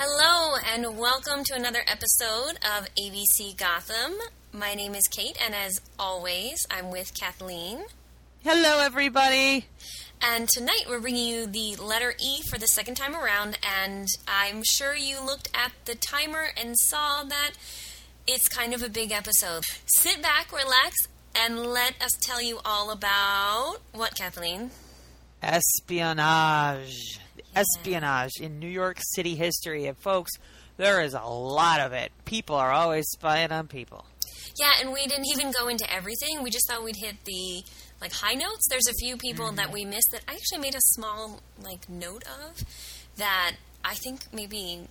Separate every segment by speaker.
Speaker 1: Hello, and welcome to another episode of ABC Gotham. My name is Kate, and as always, I'm with Kathleen.
Speaker 2: Hello, everybody.
Speaker 1: And tonight we're bringing you the letter E for the second time around, and I'm sure you looked at the timer and saw that it's kind of a big episode. Sit back, relax, and let us tell you all about what, Kathleen?
Speaker 2: Espionage. Espionage in New York City history. And folks, there is a lot of it. People are always spying on people.
Speaker 1: Yeah, and we didn't even go into everything. We just thought we'd hit the like high notes. There's a few people mm-hmm. that we missed that I actually made a small like note of that I think maybe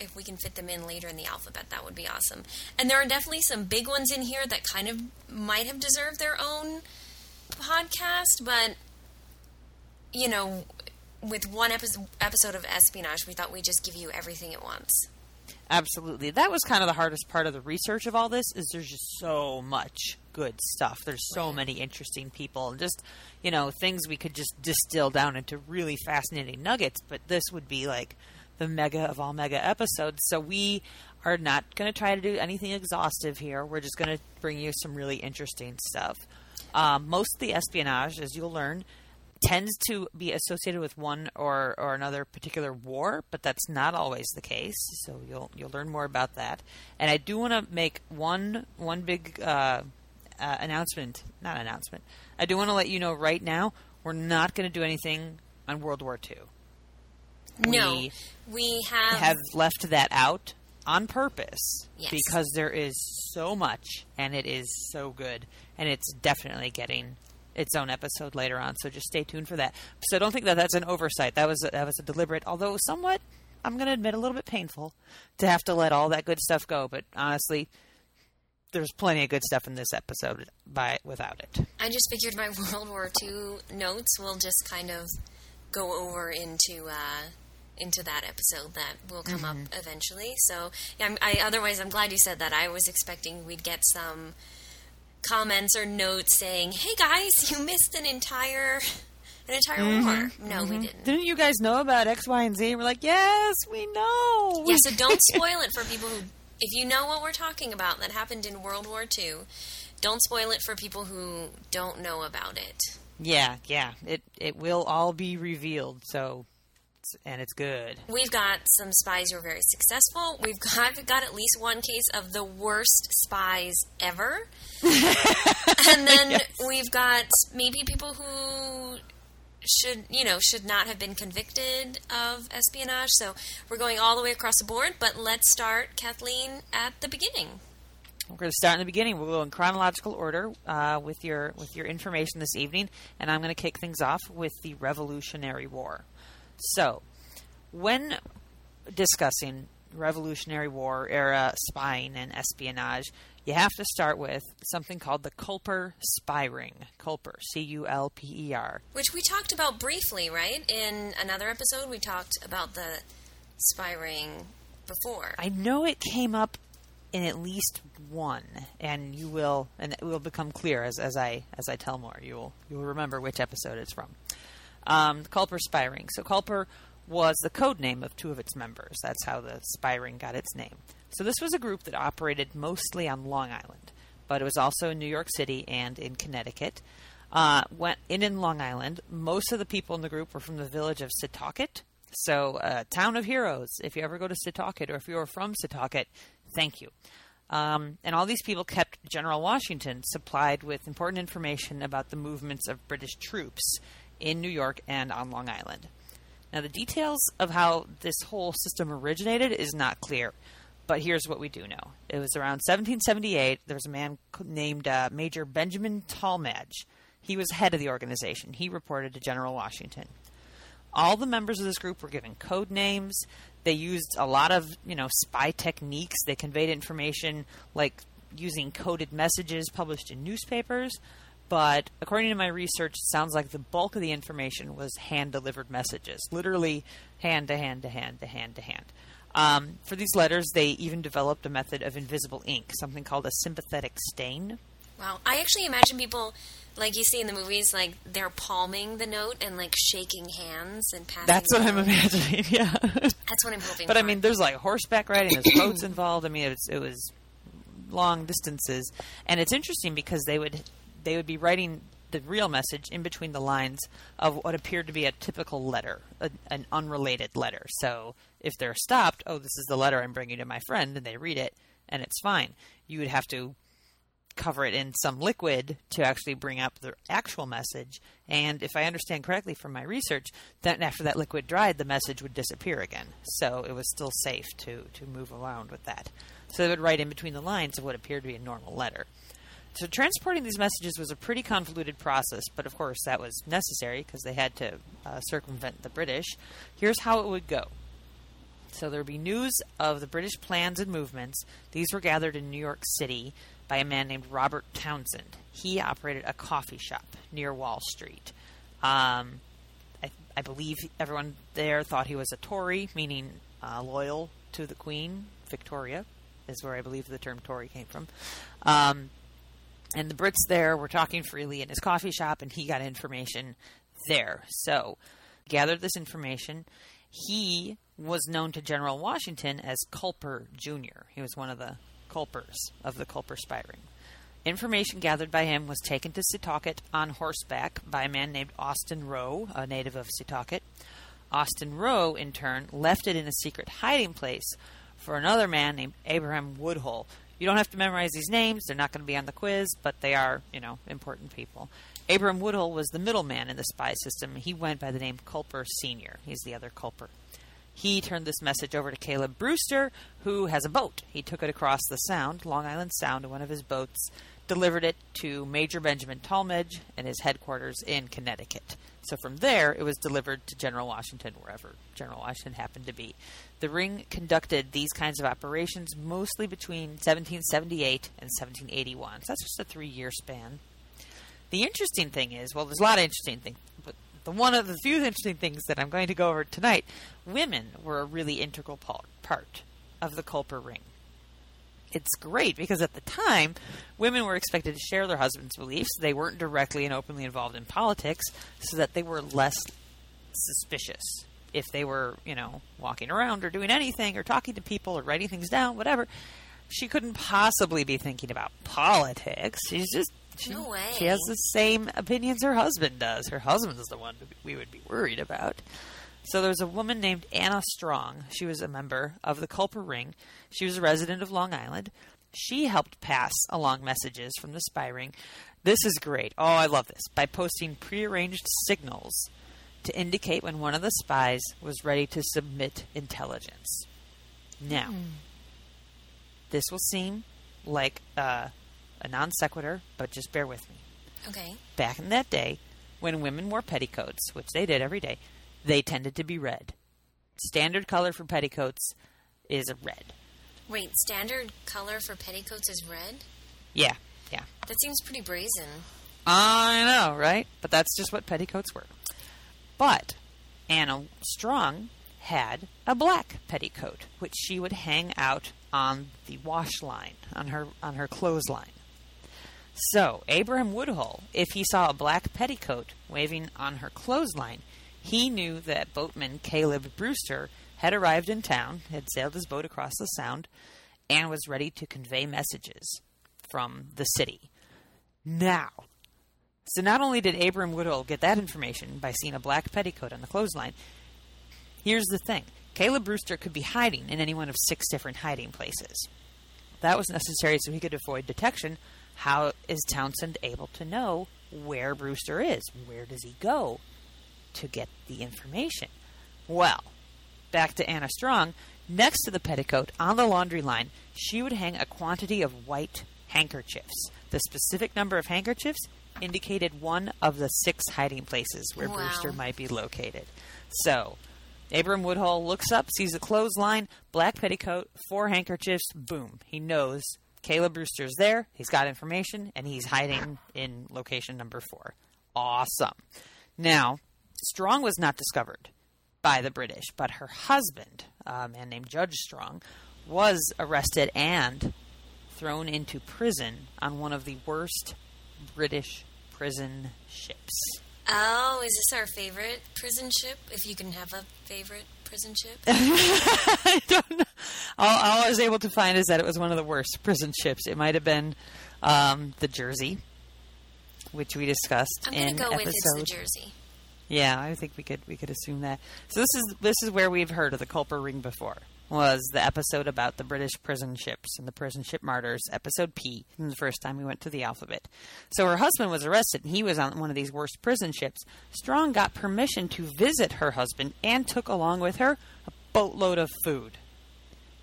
Speaker 1: if we can fit them in later in the alphabet, that would be awesome. And there are definitely some big ones in here that kind of might have deserved their own podcast, but you know, with one episode of espionage, we thought we'd just give you everything at once.
Speaker 2: Absolutely. That was kind of the hardest part of the research of all this is there's just so much good stuff. There's so right. many interesting people and just, you know, things we could just distill down into really fascinating nuggets, but this would be like the mega of all mega episodes. So we are not going to try to do anything exhaustive here. We're just going to bring you some really interesting stuff. Um, most of the espionage, as you'll learn, tends to be associated with one or, or another particular war, but that's not always the case. So you'll you'll learn more about that. And I do want to make one one big uh, uh, announcement, not announcement. I do want to let you know right now we're not going to do anything on World War II.
Speaker 1: No, we, we have
Speaker 2: have left that out on purpose
Speaker 1: yes.
Speaker 2: because there is so much and it is so good and it's definitely getting its own episode later on. So just stay tuned for that. So don't think that that's an oversight. That was a, that was a deliberate, although somewhat, I'm going to admit, a little bit painful to have to let all that good stuff go. But honestly, there's plenty of good stuff in this episode by without it.
Speaker 1: I just figured my World War II notes will just kind of go over into. Uh into that episode that will come mm-hmm. up eventually. So, yeah, I'm, I, otherwise, I'm glad you said that. I was expecting we'd get some comments or notes saying, "Hey guys, you missed an entire an entire mm-hmm. war." No, mm-hmm. we didn't.
Speaker 2: Didn't you guys know about X, Y, and Z? We're like, "Yes, we know."
Speaker 1: Yeah, so don't spoil it for people who if you know what we're talking about that happened in World War II, don't spoil it for people who don't know about it.
Speaker 2: Yeah, yeah. It it will all be revealed. So and it's good.
Speaker 1: We've got some spies who are very successful. We've got, got at least one case of the worst spies ever. and then yes. we've got maybe people who should you know should not have been convicted of espionage. So we're going all the way across the board. But let's start, Kathleen, at the beginning.
Speaker 2: We're going to start in the beginning. We'll go in chronological order uh, with your with your information this evening, and I'm going to kick things off with the Revolutionary War. So, when discussing Revolutionary War era spying and espionage, you have to start with something called the Culper spy ring. Culper, C U L P E R.
Speaker 1: Which we talked about briefly, right? In another episode, we talked about the spy ring before.
Speaker 2: I know it came up in at least one, and you will, and it will become clear as, as I as I tell more. You will you will remember which episode it's from um, Culper Spy Ring. So Culper was the code name of two of its members. That's how the spy ring got its name. So this was a group that operated mostly on Long Island, but it was also in New York City and in Connecticut. Uh, went in in Long Island. Most of the people in the group were from the village of Setauket. So, uh, town of heroes. If you ever go to Setauket, or if you are from Setauket, thank you. Um, and all these people kept General Washington supplied with important information about the movements of British troops in New York and on Long Island. Now, the details of how this whole system originated is not clear, but here's what we do know. It was around 1778. There was a man named uh, Major Benjamin Tallmadge. He was head of the organization. He reported to General Washington. All the members of this group were given code names. They used a lot of, you know, spy techniques. They conveyed information like using coded messages published in newspapers. But according to my research, it sounds like the bulk of the information was hand delivered messages, literally hand to hand to hand to hand to hand. Um, for these letters, they even developed a method of invisible ink, something called a sympathetic stain.
Speaker 1: Wow. I actually imagine people, like you see in the movies, like they're palming the note and like shaking hands and passing.
Speaker 2: That's what I'm imagining. Yeah.
Speaker 1: That's what I'm hoping.
Speaker 2: But I mean, there's like horseback riding, there's boats involved. I mean, it was, it was long distances, and it's interesting because they would they would be writing the real message in between the lines of what appeared to be a typical letter, a, an unrelated letter. So if they're stopped, oh, this is the letter I'm bringing to my friend, and they read it, and it's fine. You would have to cover it in some liquid to actually bring up the actual message. And if I understand correctly from my research, then after that liquid dried, the message would disappear again. So it was still safe to, to move around with that. So they would write in between the lines of what appeared to be a normal letter. So transporting these messages was a pretty convoluted process, but of course that was necessary because they had to uh, circumvent the British. Here's how it would go. So there would be news of the British plans and movements. These were gathered in New York City by a man named Robert Townsend. He operated a coffee shop near Wall Street. Um, I, I believe everyone there thought he was a Tory, meaning uh, loyal to the Queen. Victoria is where I believe the term Tory came from. Um, and the Brits there were talking freely in his coffee shop, and he got information there. So, gathered this information. He was known to General Washington as Culper Jr. He was one of the culpers of the Culper spy ring. Information gathered by him was taken to Setauket on horseback by a man named Austin Roe, a native of Setauket. Austin Roe, in turn, left it in a secret hiding place for another man named Abraham Woodhull. You don't have to memorize these names, they're not going to be on the quiz, but they are, you know, important people. Abram Woodhull was the middleman in the spy system. He went by the name Culper Sr., he's the other culper. He turned this message over to Caleb Brewster, who has a boat. He took it across the Sound, Long Island Sound, in one of his boats, delivered it to Major Benjamin Tallmadge and his headquarters in Connecticut. So from there, it was delivered to General Washington, wherever General Washington happened to be. The Ring conducted these kinds of operations mostly between 1778 and 1781. So that's just a three year span. The interesting thing is, well, there's a lot of interesting things, but the one of the few interesting things that I'm going to go over tonight, women were a really integral part of the Culper Ring. It's great because at the time, women were expected to share their husbands' beliefs. They weren't directly and openly involved in politics, so that they were less suspicious if they were, you know, walking around or doing anything or talking to people or writing things down, whatever. She couldn't possibly be thinking about politics. She's just she,
Speaker 1: No way.
Speaker 2: she has the same opinions her husband does. Her husband is the one we would be worried about. So there's a woman named Anna Strong. She was a member of the Culper Ring. She was a resident of Long Island. She helped pass along messages from the spy ring. This is great. Oh, I love this. By posting prearranged signals to indicate when one of the spies was ready to submit intelligence. Now, this will seem like uh, a non sequitur, but just bear with me
Speaker 1: Okay.
Speaker 2: back in that day, when women wore petticoats, which they did every day, they tended to be red. Standard color for petticoats is red.
Speaker 1: Wait, standard color for petticoats is red?
Speaker 2: Yeah, yeah.
Speaker 1: That seems pretty brazen.
Speaker 2: I know, right? But that's just what petticoats were. But Anna Strong had a black petticoat, which she would hang out on the wash line, on her on her clothesline. So Abraham Woodhull, if he saw a black petticoat waving on her clothesline, he knew that boatman Caleb Brewster had arrived in town, had sailed his boat across the sound, and was ready to convey messages from the city. Now, so not only did Abram Woodhull get that information by seeing a black petticoat on the clothesline, here's the thing. Caleb Brewster could be hiding in any one of six different hiding places. That was necessary so he could avoid detection. How is Townsend able to know where Brewster is? Where does he go to get the information? Well, back to Anna Strong. Next to the petticoat, on the laundry line, she would hang a quantity of white handkerchiefs. The specific number of handkerchiefs indicated one of the six hiding places where
Speaker 1: Wow.
Speaker 2: Brewster might be located. So, Abram Woodhull looks up, sees a clothesline, black petticoat, four handkerchiefs, boom. He knows Caleb Brewster's there, he's got information, and he's hiding in location number four. Awesome. Now, Strong was not discovered by the British, but her husband, a man named Judge Strong, was arrested and thrown into prison on one of the worst British prison ships.
Speaker 1: Oh, is this our favorite prison ship? If you can have a favorite prison ship?
Speaker 2: I don't know. All, all I was able to find is that it was one of the worst prison ships. It might have been um, the Jersey, which we discussed
Speaker 1: I'm
Speaker 2: in
Speaker 1: go
Speaker 2: episode.
Speaker 1: with it's the Jersey.
Speaker 2: Yeah, I think we could we could assume that. So this is this is where we've heard of the Culper Ring before. Was the episode about the British prison ships and the prison ship martyrs, episode P, from the first time we went to the alphabet. So her husband was arrested and he was on one of these worst prison ships. Strong got permission to visit her husband and took along with her a boatload of food.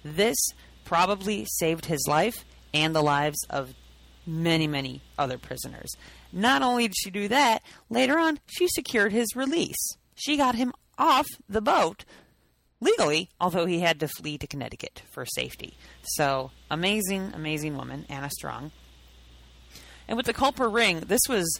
Speaker 2: This probably saved his life and the lives of many, many other prisoners. Not only did she do that, later on, she secured his release. She got him off the boat legally, although he had to flee to Connecticut for safety. So, amazing, amazing woman, Anna Strong. And with the Culper ring, this was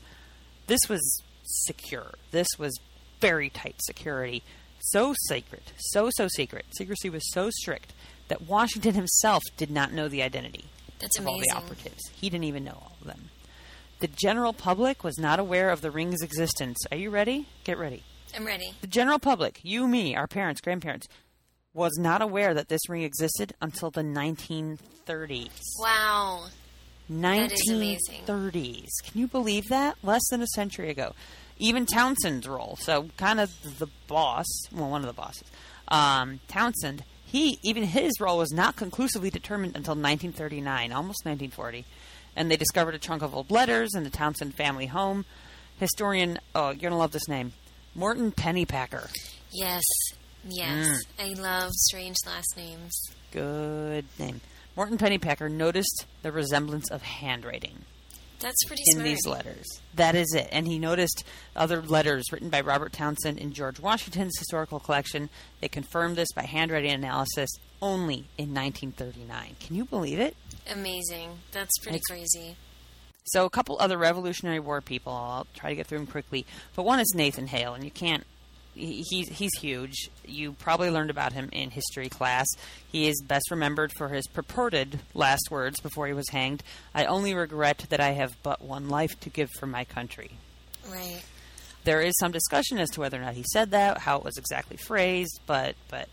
Speaker 2: this was secure. This was very tight security. So secret, so so secret. Secrecy was so strict that Washington himself did not know the identity
Speaker 1: That's
Speaker 2: of all the operatives. He didn't even know all of them. The general public was not aware of the ring's existence. Are you ready? Get ready.
Speaker 1: I'm ready.
Speaker 2: The general public, you, me, our parents, grandparents, was not aware that this ring existed until the 1930s.
Speaker 1: Wow. That is amazing.
Speaker 2: 1930s. Can you believe that? Less than a century ago. Even Townsend's role, so kind of the boss, well, one of the bosses, um, Townsend, he even his role was not conclusively determined until 1939, almost 1940, and they discovered a trunk of old letters in the Townsend family home. Historian, oh, you're gonna love this name, Morton Pennypacker.
Speaker 1: Yes. Yes.
Speaker 2: Mm.
Speaker 1: I love strange last names.
Speaker 2: Good name. Morton Pennypacker noticed the resemblance of handwriting
Speaker 1: That's pretty
Speaker 2: in
Speaker 1: smart.
Speaker 2: these letters. That is it. And he noticed other letters written by Robert Townsend in George Washington's historical collection. They confirmed this by handwriting analysis only in 1939. Can you believe it?
Speaker 1: Amazing. That's pretty
Speaker 2: It's-
Speaker 1: crazy.
Speaker 2: So, a couple other Revolutionary War people. I'll try to get through them quickly. But one is Nathan Hale, and you can't. he- He's he's huge. You probably learned about him in history class. He is best remembered for his purported last words before he was hanged. I only regret that I have but one life to give for my country.
Speaker 1: Right.
Speaker 2: There is some discussion as to whether or not he said that, how it was exactly phrased, but but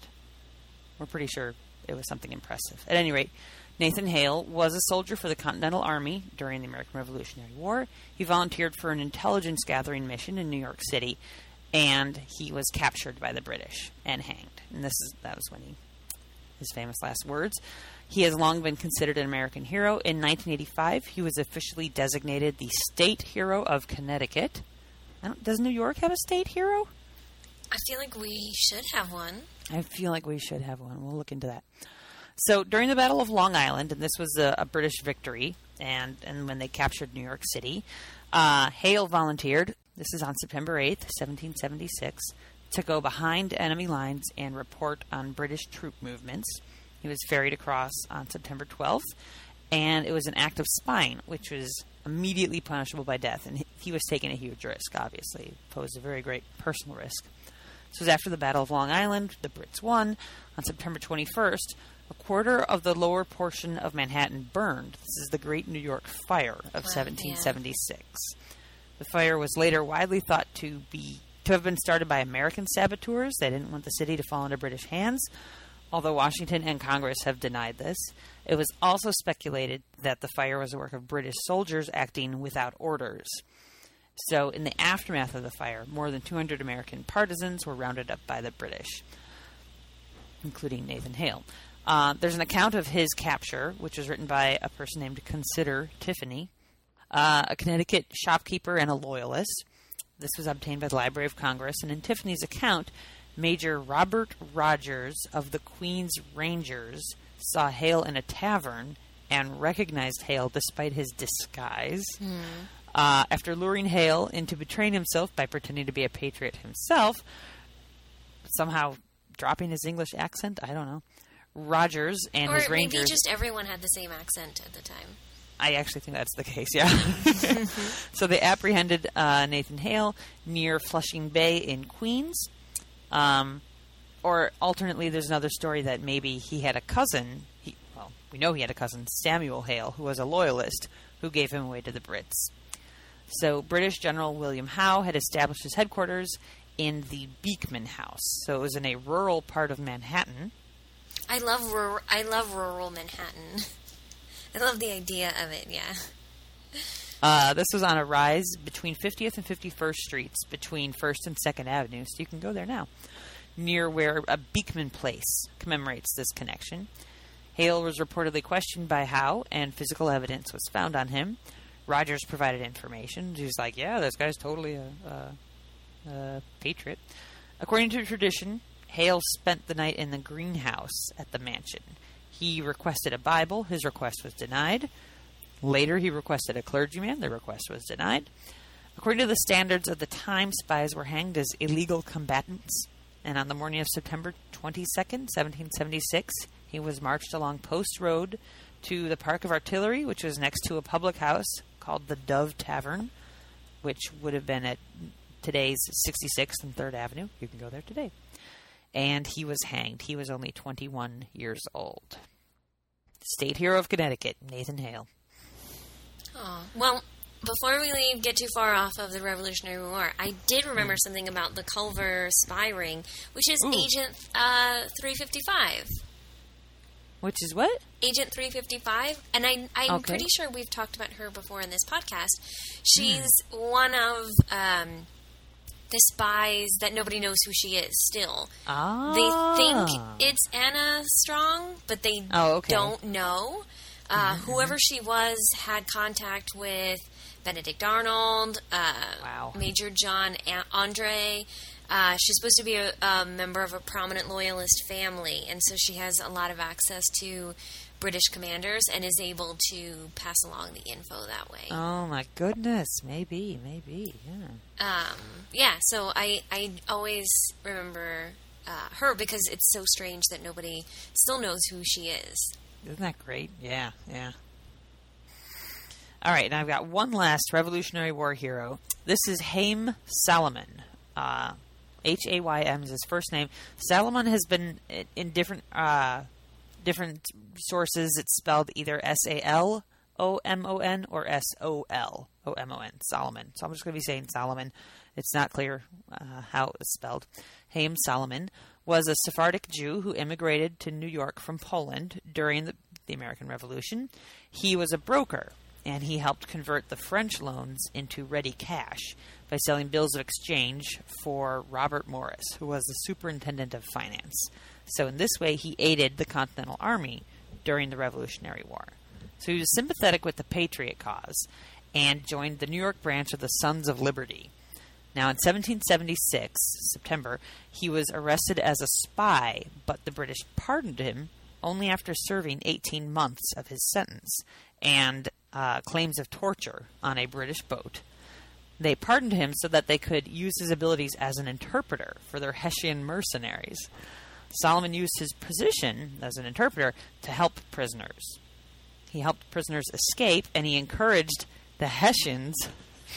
Speaker 2: we're pretty sure it was something impressive. At any rate, Nathan Hale was a soldier for the Continental Army during the American Revolutionary War. He volunteered for an intelligence gathering mission in New York City, and he was captured by the British and hanged. And this is that was when he his famous last words. He has long been considered an American hero. In 1985, he was officially designated the State Hero of Connecticut. Does New York have a state hero?
Speaker 1: I feel like we should have one.
Speaker 2: I feel like we should have one. We'll look into that. So during the Battle of Long Island, and this was a, a British victory, and, and when they captured New York City, uh, Hale volunteered. This is on September 8th, 1776, to go behind enemy lines and report on British troop movements. He was ferried across on September 12th, and it was an act of spying, which was immediately punishable by death. And he- he was taking a huge risk, obviously, posed a very great personal risk. This was after the Battle of Long Island. The Brits won. On September 21st, a quarter of the lower portion of Manhattan burned. This is the Great New York Fire of
Speaker 1: Wow,
Speaker 2: 1776. The fire was later widely thought to be to have been started by American saboteurs. They didn't want the city to fall into British hands, although Washington and Congress have denied this. It was also speculated that the fire was the work of British soldiers acting without orders. So, in the aftermath of the fire, more than 200 American partisans were rounded up by the British, including Nathan Hale. Uh, there's an account of his capture, which was written by a person named Consider Tiffany, uh, a Connecticut shopkeeper and a loyalist. This was obtained by the Library of Congress, and in Tiffany's account, Major Robert Rogers of the Queen's Rangers saw Hale in a tavern and recognized Hale despite his disguise. Uh, after luring Hale into betraying himself by pretending to be a patriot himself, somehow dropping his English accent, I don't know. Rogers and
Speaker 1: or
Speaker 2: his
Speaker 1: maybe
Speaker 2: Rangers.
Speaker 1: just everyone had the same accent at the time.
Speaker 2: I actually think that's the case, yeah. so they apprehended uh, Nathan Hale near Flushing Bay in Queens. Um, or alternately, there's another story that maybe he had a cousin. He, well, We know he had a cousin, Samuel Hale, who was a loyalist, who gave him away to the Brits. So British General William Howe had established his headquarters in the Beekman House. So it was in a rural part of Manhattan.
Speaker 1: I love rural, I love rural Manhattan. I love the idea of it. Yeah.
Speaker 2: Uh, this was on a rise between 50th and 51st Streets, between 1st and 2nd Avenue, so you can go there now, near where a Beekman Place commemorates this connection. Hale was reportedly questioned by Howe, and physical evidence was found on him. Rogers provided information. He's like, "Yeah, this guy's totally a, a, a patriot." According to tradition, Hale spent the night in the greenhouse at the mansion. He requested a Bible. His request was denied. Later, he requested a clergyman. The request was denied. According to the standards of the time, spies were hanged as illegal combatants. And on the morning of September 22nd, 1776, he was marched along Post Road to the Park of Artillery, which was next to a public house called the Dove Tavern, which would have been at today's 66th and 3rd Avenue. You can go there today. And he was hanged. He was only 21 years old. State hero of Connecticut, Nathan Hale.
Speaker 1: Oh, well, before we leave, get too far off of the Revolutionary War, I did remember
Speaker 2: Hmm.
Speaker 1: something about the Culper spy ring, which is
Speaker 2: Ooh.
Speaker 1: Agent uh, 355.
Speaker 2: Which is what?
Speaker 1: Agent 355, and I, I'm
Speaker 2: Okay.
Speaker 1: pretty sure we've talked about her before in this podcast. She's one of um, the spies that nobody knows who she is still.
Speaker 2: Ah.
Speaker 1: They think it's Anna Strong, but they
Speaker 2: Oh, okay.
Speaker 1: don't know. Uh, Whoever she was had contact with Benedict Arnold, uh,
Speaker 2: Wow.
Speaker 1: Major John A- Andre. Uh, she's supposed to be a, a member of a prominent loyalist family, and so she has a lot of access to British commanders and is able to pass along the info that way.
Speaker 2: Oh my goodness. Maybe, maybe. Yeah.
Speaker 1: Um, yeah, so I I always remember uh, her because it's so strange that nobody still knows who she is.
Speaker 2: Isn't that great? Yeah, yeah. All right, now I've got one last Revolutionary War hero. This is Haym Salomon. Uh, H A Y M is his first name. Salomon has been in different uh, different sources. It's spelled either S A L O M O N or S O L O M O N. Solomon. So I'm just going to be saying Solomon. It's not clear uh, how it was spelled. Haym Salomon was a Sephardic Jew who immigrated to New York from Poland during the, the American Revolution. He was a broker and he helped convert the French loans into ready cash by selling bills of exchange for Robert Morris, who was the superintendent of finance. So, in this way, he aided the Continental Army during the Revolutionary War. So, he was sympathetic with the Patriot cause and joined the New York branch of the Sons of Liberty. Now, in 1776, September, he was arrested as a spy, but the British pardoned him only after serving 18 months of his sentence and uh, claims of torture on a British boat. They pardoned him so that they could use his abilities as an interpreter for their Hessian mercenaries. Solomon used his position as an interpreter to help prisoners. He helped prisoners escape, and he encouraged the Hessians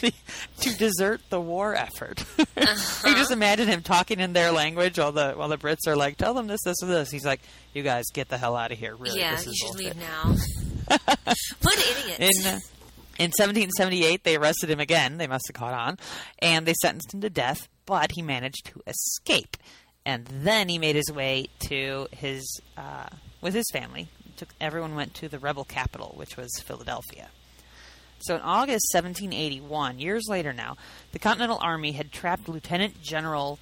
Speaker 2: to desert the war effort. you just imagine him talking in their language while the while the Brits are like, "Tell them this, this, and this." He's like, "You guys get the hell out of here!" Really,
Speaker 1: yeah,
Speaker 2: this
Speaker 1: you
Speaker 2: is
Speaker 1: should
Speaker 2: bullshit.
Speaker 1: leave now. what idiots!
Speaker 2: In uh, in 1778, they arrested him again. They must have caught on, and they sentenced him to death. But he managed to escape, and then he made his way to his uh, with his family. Took everyone went to the rebel capital, which was Philadelphia. So in August 1781, years later now, the Continental Army had trapped Lieutenant General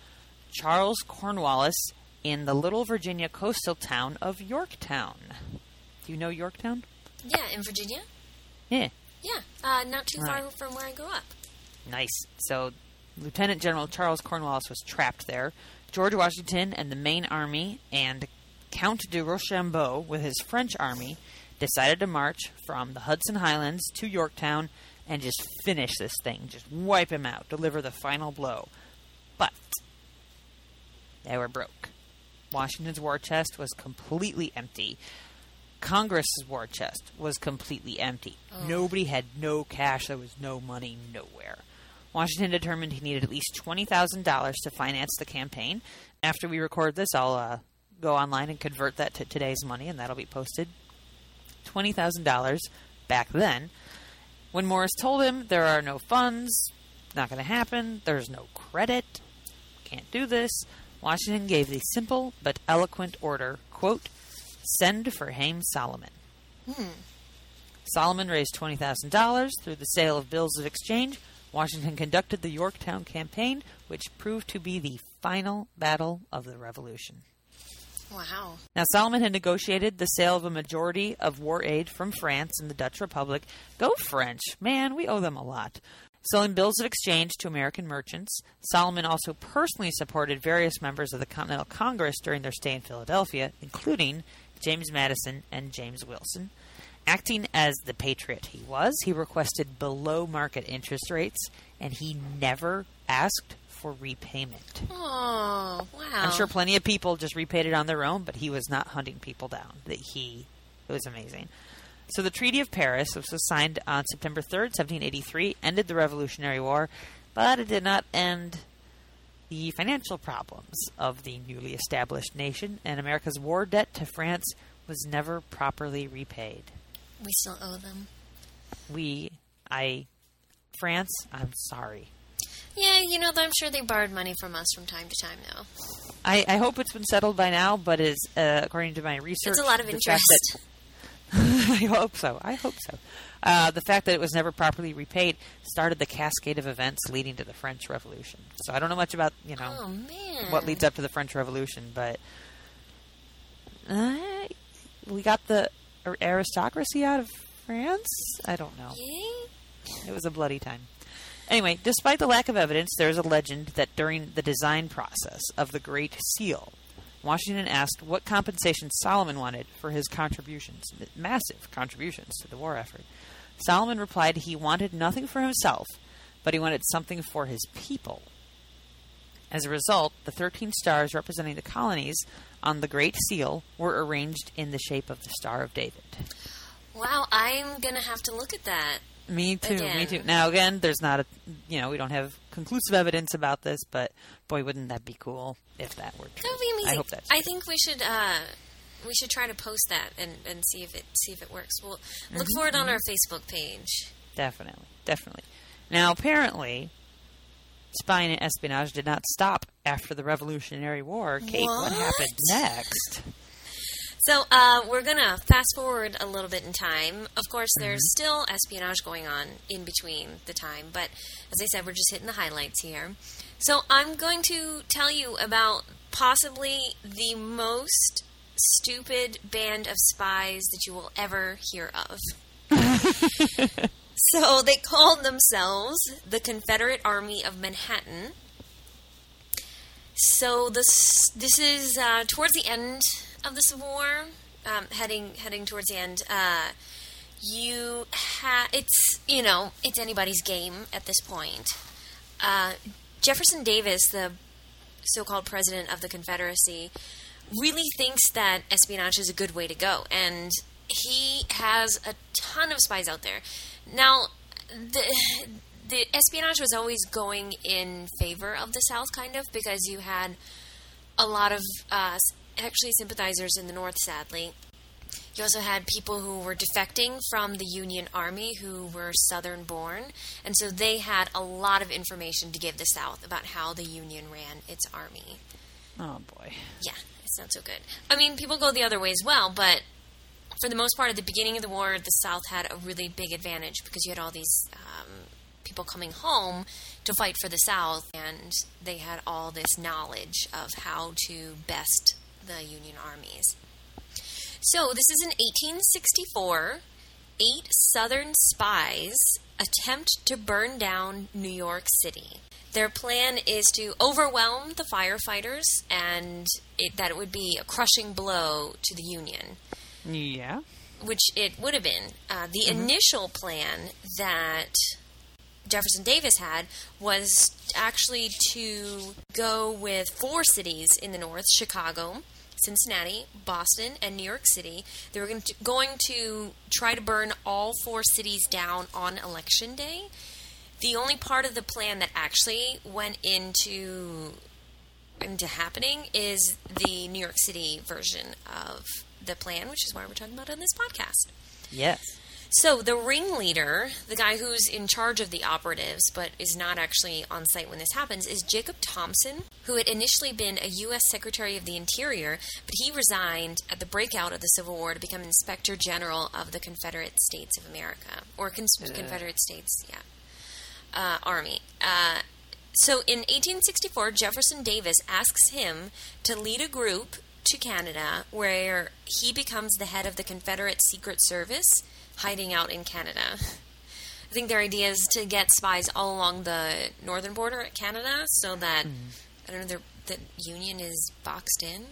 Speaker 2: Charles Cornwallis in the little Virginia coastal town of Yorktown. Do you know Yorktown?
Speaker 1: yeah, in Virginia.
Speaker 2: Yeah.
Speaker 1: Yeah, uh, not too far from where I grew up.
Speaker 2: Nice. So, Lieutenant General Charles Cornwallis was trapped there. George Washington and the main army and Count de Rochambeau with his French army decided to march from the Hudson Highlands to Yorktown and just finish this thing, just wipe him out, deliver the final blow. But they were broke. Washington's war chest was completely empty. Congress's war chest was completely empty. Nobody had no cash. There was no money nowhere. Washington determined he needed at least twenty thousand dollars to finance the campaign. After we record this, I'll uh, go online and convert that to today's money, and that'll be posted $20,000 back then. When Morris told him there are no funds, not going to happen, there's no credit, can't do this, Washington gave the simple but eloquent order, quote, send for Haym Salomon. Hmm. Solomon raised $20,000 through the sale of bills of exchange. Washington conducted the Yorktown campaign, which proved to be the final battle of the Revolution.
Speaker 1: Wow.
Speaker 2: Now, Solomon had negotiated the sale of a majority of war aid from France and the Dutch Republic. Go French! Man, we owe them a lot. Selling bills of exchange to American merchants, Solomon also personally supported various members of the Continental Congress during their stay in Philadelphia, including James Madison and James Wilson. Acting as the patriot he was, he requested below market interest rates, and he never asked for repayment.
Speaker 1: Oh, wow.
Speaker 2: I'm sure plenty of people just repaid it on their own, but he was not hunting people down. That he, it was amazing. So the Treaty of Paris, which was signed on September 3rd, 1783, ended the Revolutionary War, but it did not end the financial problems of the newly established nation, and America's war debt to France was never properly repaid.
Speaker 1: We still owe them.
Speaker 2: We, I, France, I'm sorry.
Speaker 1: Yeah, you know, I'm sure they borrowed money from us from time to time, though.
Speaker 2: I, I hope it's been settled by now, but is uh, according to my research,
Speaker 1: It's a lot of interest.
Speaker 2: I hope so. I hope so. Uh, the fact that it was never properly repaid started the cascade of events leading to the French Revolution. So I don't know much about you know
Speaker 1: Oh,
Speaker 2: what leads up to the French Revolution, but uh, we got the aristocracy out of France. I don't know. It was a bloody time. Anyway, despite the lack of evidence, there is a legend that during the design process of the Great Seal, Washington asked what compensation Solomon wanted for his contributions, massive contributions to the war effort. Solomon replied he wanted nothing for himself, but he wanted something for his people. As a result, the 13 stars representing the colonies on the Great Seal were arranged in the shape of the Star of David.
Speaker 1: Wow, I'm going to have to look at that.
Speaker 2: Me too. Me too. Now again, there's not a you know we don't have conclusive evidence about this, but boy, wouldn't that be cool if that were true?
Speaker 1: That would be amazing.
Speaker 2: I hope that's.
Speaker 1: I think we should uh, we should try to post that and, and see if it see if it works. We'll look
Speaker 2: Mm-hmm,
Speaker 1: for it on our Facebook page.
Speaker 2: definitely, definitely. Now apparently, spying and espionage did not stop after the Revolutionary War. Kate, what,
Speaker 1: What?
Speaker 2: happened next?
Speaker 1: So uh, we're gonna fast forward a little bit in time. Of course,
Speaker 2: Mm-hmm.
Speaker 1: there's still espionage going on in between the time, but as I said, we're just hitting the highlights here. So I'm going to tell you about possibly the most stupid band of spies that you will ever hear of. so they called themselves the Confederate Army of Manhattan. So this this is uh, towards the end of the Civil War, um, heading heading towards the end. Uh, you ha- it's you know it's anybody's game at this point. Uh, Jefferson Davis, the so-called president of the Confederacy, really thinks that espionage is a good way to go, and he has a ton of spies out there. Now, the the espionage was always going in favor of the South, kind of, because you had a lot of uh, actually sympathizers in the North, sadly. You also had people who were defecting from the Union Army who were Southern born, and so they had a lot of information to give the South about how the Union ran its army.
Speaker 2: Oh boy.
Speaker 1: Yeah, it's not so good. I mean, people go the other way as well, but for the most part, at the beginning of the war, the South had a really big advantage because you had all these um, people coming home to fight for the South, and they had all this knowledge of how to best the Union armies. So, this is in 1864. Eight Southern spies attempt to burn down New York City. Their plan is to overwhelm the firefighters, and it, that it would be a crushing blow to the Union
Speaker 2: Yeah.
Speaker 1: which it would have been. Uh, the initial plan that Jefferson Davis had was actually to go with four cities in the north Chicago, Cincinnati, Boston, and New York City. They were going to, going to try to burn all four cities down on election day. The only part of the plan that actually went into into happening is the New York City version of the plan, which is why we're talking about it on this podcast.
Speaker 2: Yes.
Speaker 1: So the ringleader, the guy who's in charge of the operatives but is not actually on site when this happens, is Jacob Thompson, who had initially been a U.S. Secretary of the Interior, but he resigned at the breakout of the Civil War to become Inspector General of the Confederate States of America, or Con- Confederate States, yeah, uh, Army. Uh, so in 1864, Jefferson Davis asks him to lead a group to Canada where he becomes the head of the Confederate Secret Service hiding out in Canada. I think their idea is to get spies all along the northern border at Canada so that, I don't know, the Union is boxed in.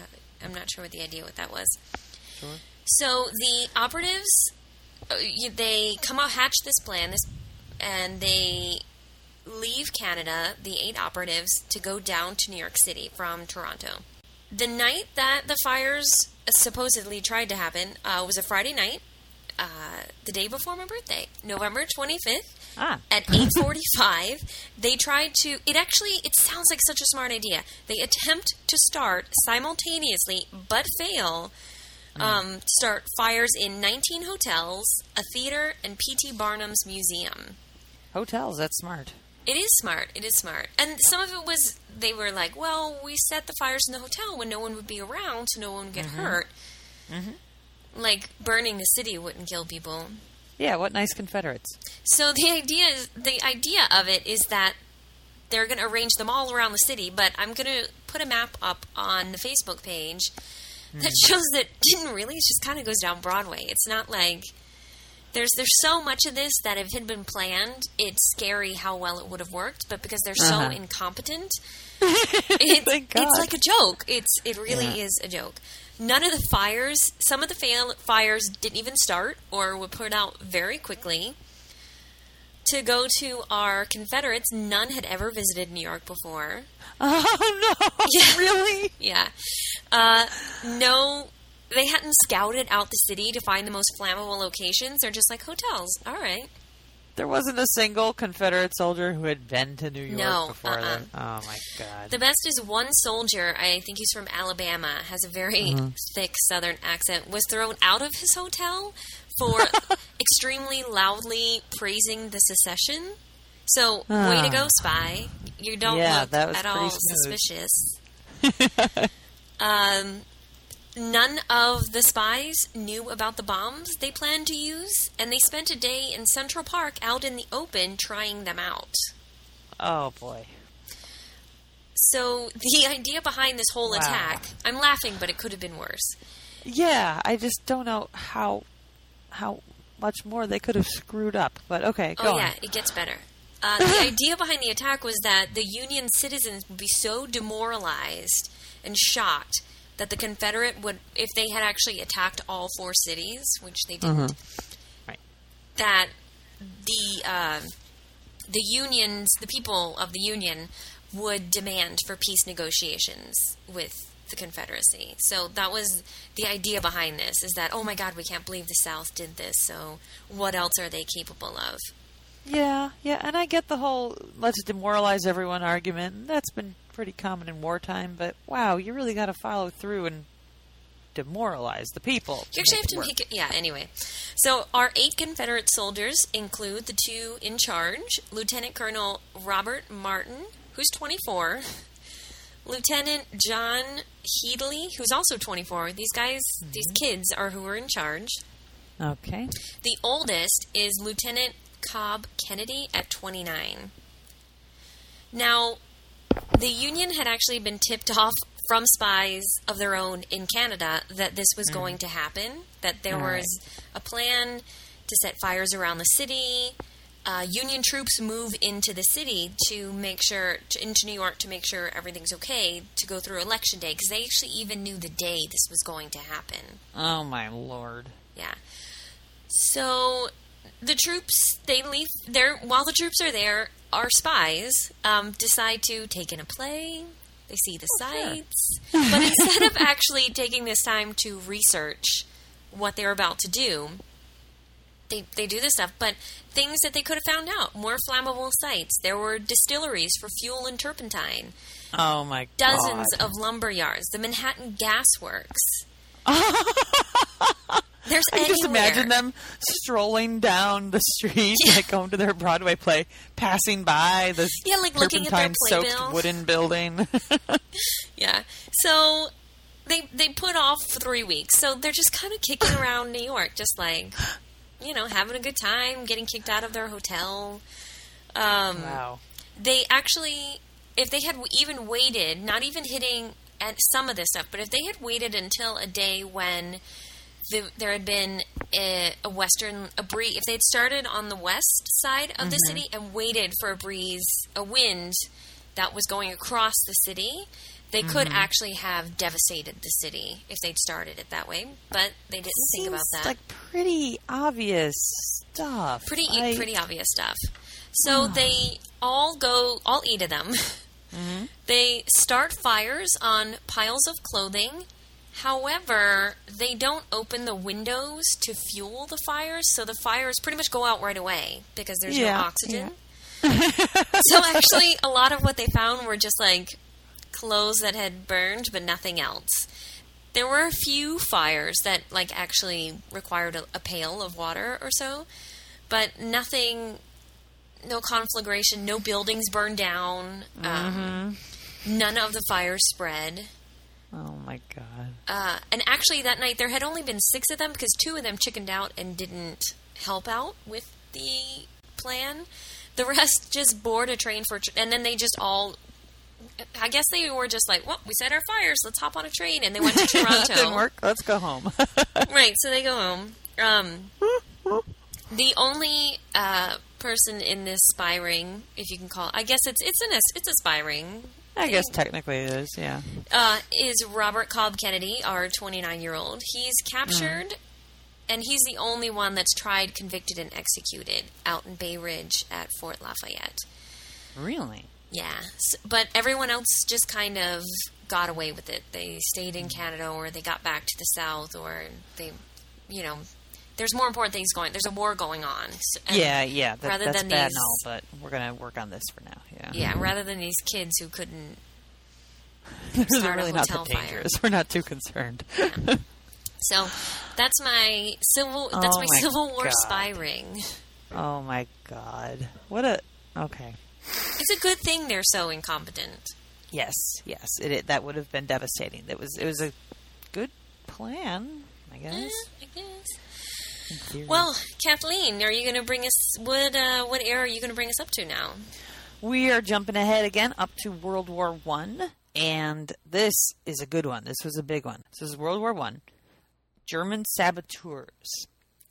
Speaker 1: Uh, I'm not sure what the idea what that was.
Speaker 2: Sure.
Speaker 1: So the operatives, uh, they come out, hatch this plan, this, and they leave Canada, the eight operatives, to go down to New York City from Toronto. The night that the fires supposedly tried to happen uh, was a Friday night, uh, the day before my birthday, November 25th.
Speaker 2: Ah.
Speaker 1: At 8:45, they tried to. It actually. It sounds like such a smart idea. They attempt to start simultaneously, but fail. Um, start fires in 19 hotels, a theater, and P.T. Barnum's museum.
Speaker 2: Hotels, that's smart.
Speaker 1: It is smart. It is smart. And some of it was they were like, well, we set the fires in the hotel when no one would be around, so no one would get hurt. Like burning the city wouldn't kill people.
Speaker 2: Yeah, what nice Confederates.
Speaker 1: So the idea is the idea of it is that they're going to arrange them all around the city, but I'm going to put a map up on the Facebook page that shows that didn't really. It just kind of goes down Broadway. It's not like there's there's so much of this that if it had been planned, it's scary how well it would have worked. But because they're so
Speaker 2: Uh-huh.
Speaker 1: incompetent, it's, it's like a joke. It's it really
Speaker 2: Yeah.
Speaker 1: is a joke. None of the fires, some of the fail, fires didn't even start or were put out very quickly. To go to our Confederates, none had ever visited New York before.
Speaker 2: Oh no!
Speaker 1: Yeah.
Speaker 2: Really?
Speaker 1: Yeah. Uh, no, they hadn't scouted out the city to find the most flammable locations. They're just like hotels. All right.
Speaker 2: There wasn't a single Confederate soldier who had been to New York
Speaker 1: No,
Speaker 2: before
Speaker 1: uh-uh.
Speaker 2: then. Oh my God!
Speaker 1: The best is one soldier, I think he's from Alabama, has a very thick southern accent, was thrown out of his hotel for extremely loudly praising the secession. So, way to go, spy. You don't
Speaker 2: Yeah,
Speaker 1: look
Speaker 2: that was
Speaker 1: at all
Speaker 2: smooth.
Speaker 1: suspicious. um, none of the spies knew about the bombs they planned to use, and they spent a day in Central Park out in the open trying them out.
Speaker 2: oh boy!
Speaker 1: So the idea behind this whole
Speaker 2: Wow.
Speaker 1: attack, I'm laughing, but it could have been worse.
Speaker 2: Yeah, I just don't know how how much more they could have screwed up. But okay, go
Speaker 1: oh
Speaker 2: on.
Speaker 1: yeah, it gets better. Uh, the idea behind the attack was that the Union citizens would be so demoralized and shocked that the Confederate would, if they had actually attacked all four cities, which they didn't,
Speaker 2: Right.
Speaker 1: that the uh, the unions, the people of the Union, would demand for peace negotiations with the Confederacy. So that was the idea behind this: is that oh my God, we can't believe the South did this. So what else are they capable of?
Speaker 2: Yeah, yeah, and I get the whole let's demoralize everyone argument. That's been pretty common in wartime, but wow, you really got to follow through and demoralize the people.
Speaker 1: You actually have to
Speaker 2: work.
Speaker 1: make it. Yeah. Anyway, so our eight Confederate soldiers include the two in charge: Lieutenant Colonel Robert Martin, who's 24, Lieutenant John Headley, who's also 24. These guys, these mm-hmm. kids, are who are in charge.
Speaker 2: Okay.
Speaker 1: The oldest is Lieutenant Cobb Kennedy at 29. Now, the Union had actually been tipped off from spies of their own in Canada that this was going to happen, that there
Speaker 2: All right.
Speaker 1: was a plan to set fires around the city. Uh, Union troops move into the city to make sure, to, into New York to make sure everything's okay to go through election day, because they actually even knew the day this was going to happen.
Speaker 2: Oh my lord.
Speaker 1: Yeah. So the troops they leave there while the troops are there. Our spies um, decide to take in a play. They see the
Speaker 2: Oh, sure.
Speaker 1: sights, but instead of actually taking this time to research what they're about to do, they they do this stuff. But things that they could have found out: more flammable sites. There were distilleries for fuel and turpentine.
Speaker 2: Oh my
Speaker 1: Dozens
Speaker 2: god.
Speaker 1: of lumber yards. The Manhattan Gas Works. There's
Speaker 2: I just imagine them strolling down the street, like going to their Broadway play, passing by this
Speaker 1: Yeah, like looking at their playbill.
Speaker 2: wooden building.
Speaker 1: Yeah. So they they put off for three weeks. So they're just kind of kicking around New York, just like you know, having a good time, getting kicked out of their hotel. Um,
Speaker 2: wow.
Speaker 1: They actually, if they had even waited, not even hitting at some of this stuff, but if they had waited until a day when the, there had been a, a western a breeze, if they'd started on the west side of the mm-hmm. city and waited for a breeze, a wind that was going across the city, they could mm-hmm. actually have devastated the city if they'd started it that way. But they didn't think about that.
Speaker 2: like pretty obvious stuff.
Speaker 1: pretty
Speaker 2: I-
Speaker 1: pretty obvious stuff. So they all go, all eight of them. They start fires on piles of clothing. However, they don't open the windows to fuel the fires, so the fires pretty much go out right away because there's
Speaker 2: Yeah,
Speaker 1: no oxygen. so actually, a lot of what they found were just like clothes that had burned, but nothing else. There were a few fires that like actually required a, a pail of water or so, but nothing. No conflagration. No buildings burned down. Um, none of the fires spread.
Speaker 2: Oh my god.
Speaker 1: Uh, and actually, that night there had only been six of them because two of them chickened out and didn't help out with the plan. The rest just board a train for, tr- and then they just all. I guess they were just like, "Well, we set our fires. Let's hop on a train," and they went to Toronto.
Speaker 2: that didn't work. Let's go home.
Speaker 1: Right, so they go home. Um, the only uh, person in this spy ring, if you can call, It, I guess it's it's an it's a spy ring.
Speaker 2: I guess technically it is. Yeah.
Speaker 1: uh, is Robert Cobb Kennedy, our 29 year old. He's captured, and he's the only one that's tried, convicted, and executed out in Bay Ridge at Fort Lafayette.
Speaker 2: Really.
Speaker 1: Yeah, s but everyone else just kind of got away with it. They stayed in Canada, or they got back to the South, or they, you know, there's more important things going. There's a war going on. And-
Speaker 2: yeah, yeah. That,
Speaker 1: rather
Speaker 2: that's
Speaker 1: than these-
Speaker 2: all, but we're gonna work on this for now. Yeah.
Speaker 1: Yeah, rather than these kids who couldn't.
Speaker 2: They're
Speaker 1: start a
Speaker 2: really not
Speaker 1: hotel
Speaker 2: that
Speaker 1: fire.
Speaker 2: dangerous. We're not too concerned.
Speaker 1: So that's my civil. That's
Speaker 2: Oh
Speaker 1: my,
Speaker 2: my
Speaker 1: Civil War
Speaker 2: God.
Speaker 1: spy ring.
Speaker 2: oh my god. What a. Okay.
Speaker 1: It's a good thing they're so incompetent.
Speaker 2: Yes, yes. It, it that would have been devastating. It was. It was a good plan, I guess.
Speaker 1: Eh, I guess. Well, Kathleen, are you going to bring us what? Uh, what era are you going to bring us up to now?
Speaker 2: We are jumping ahead again up to World War One, and this is a good one. This was a big one. This is World War One. German saboteurs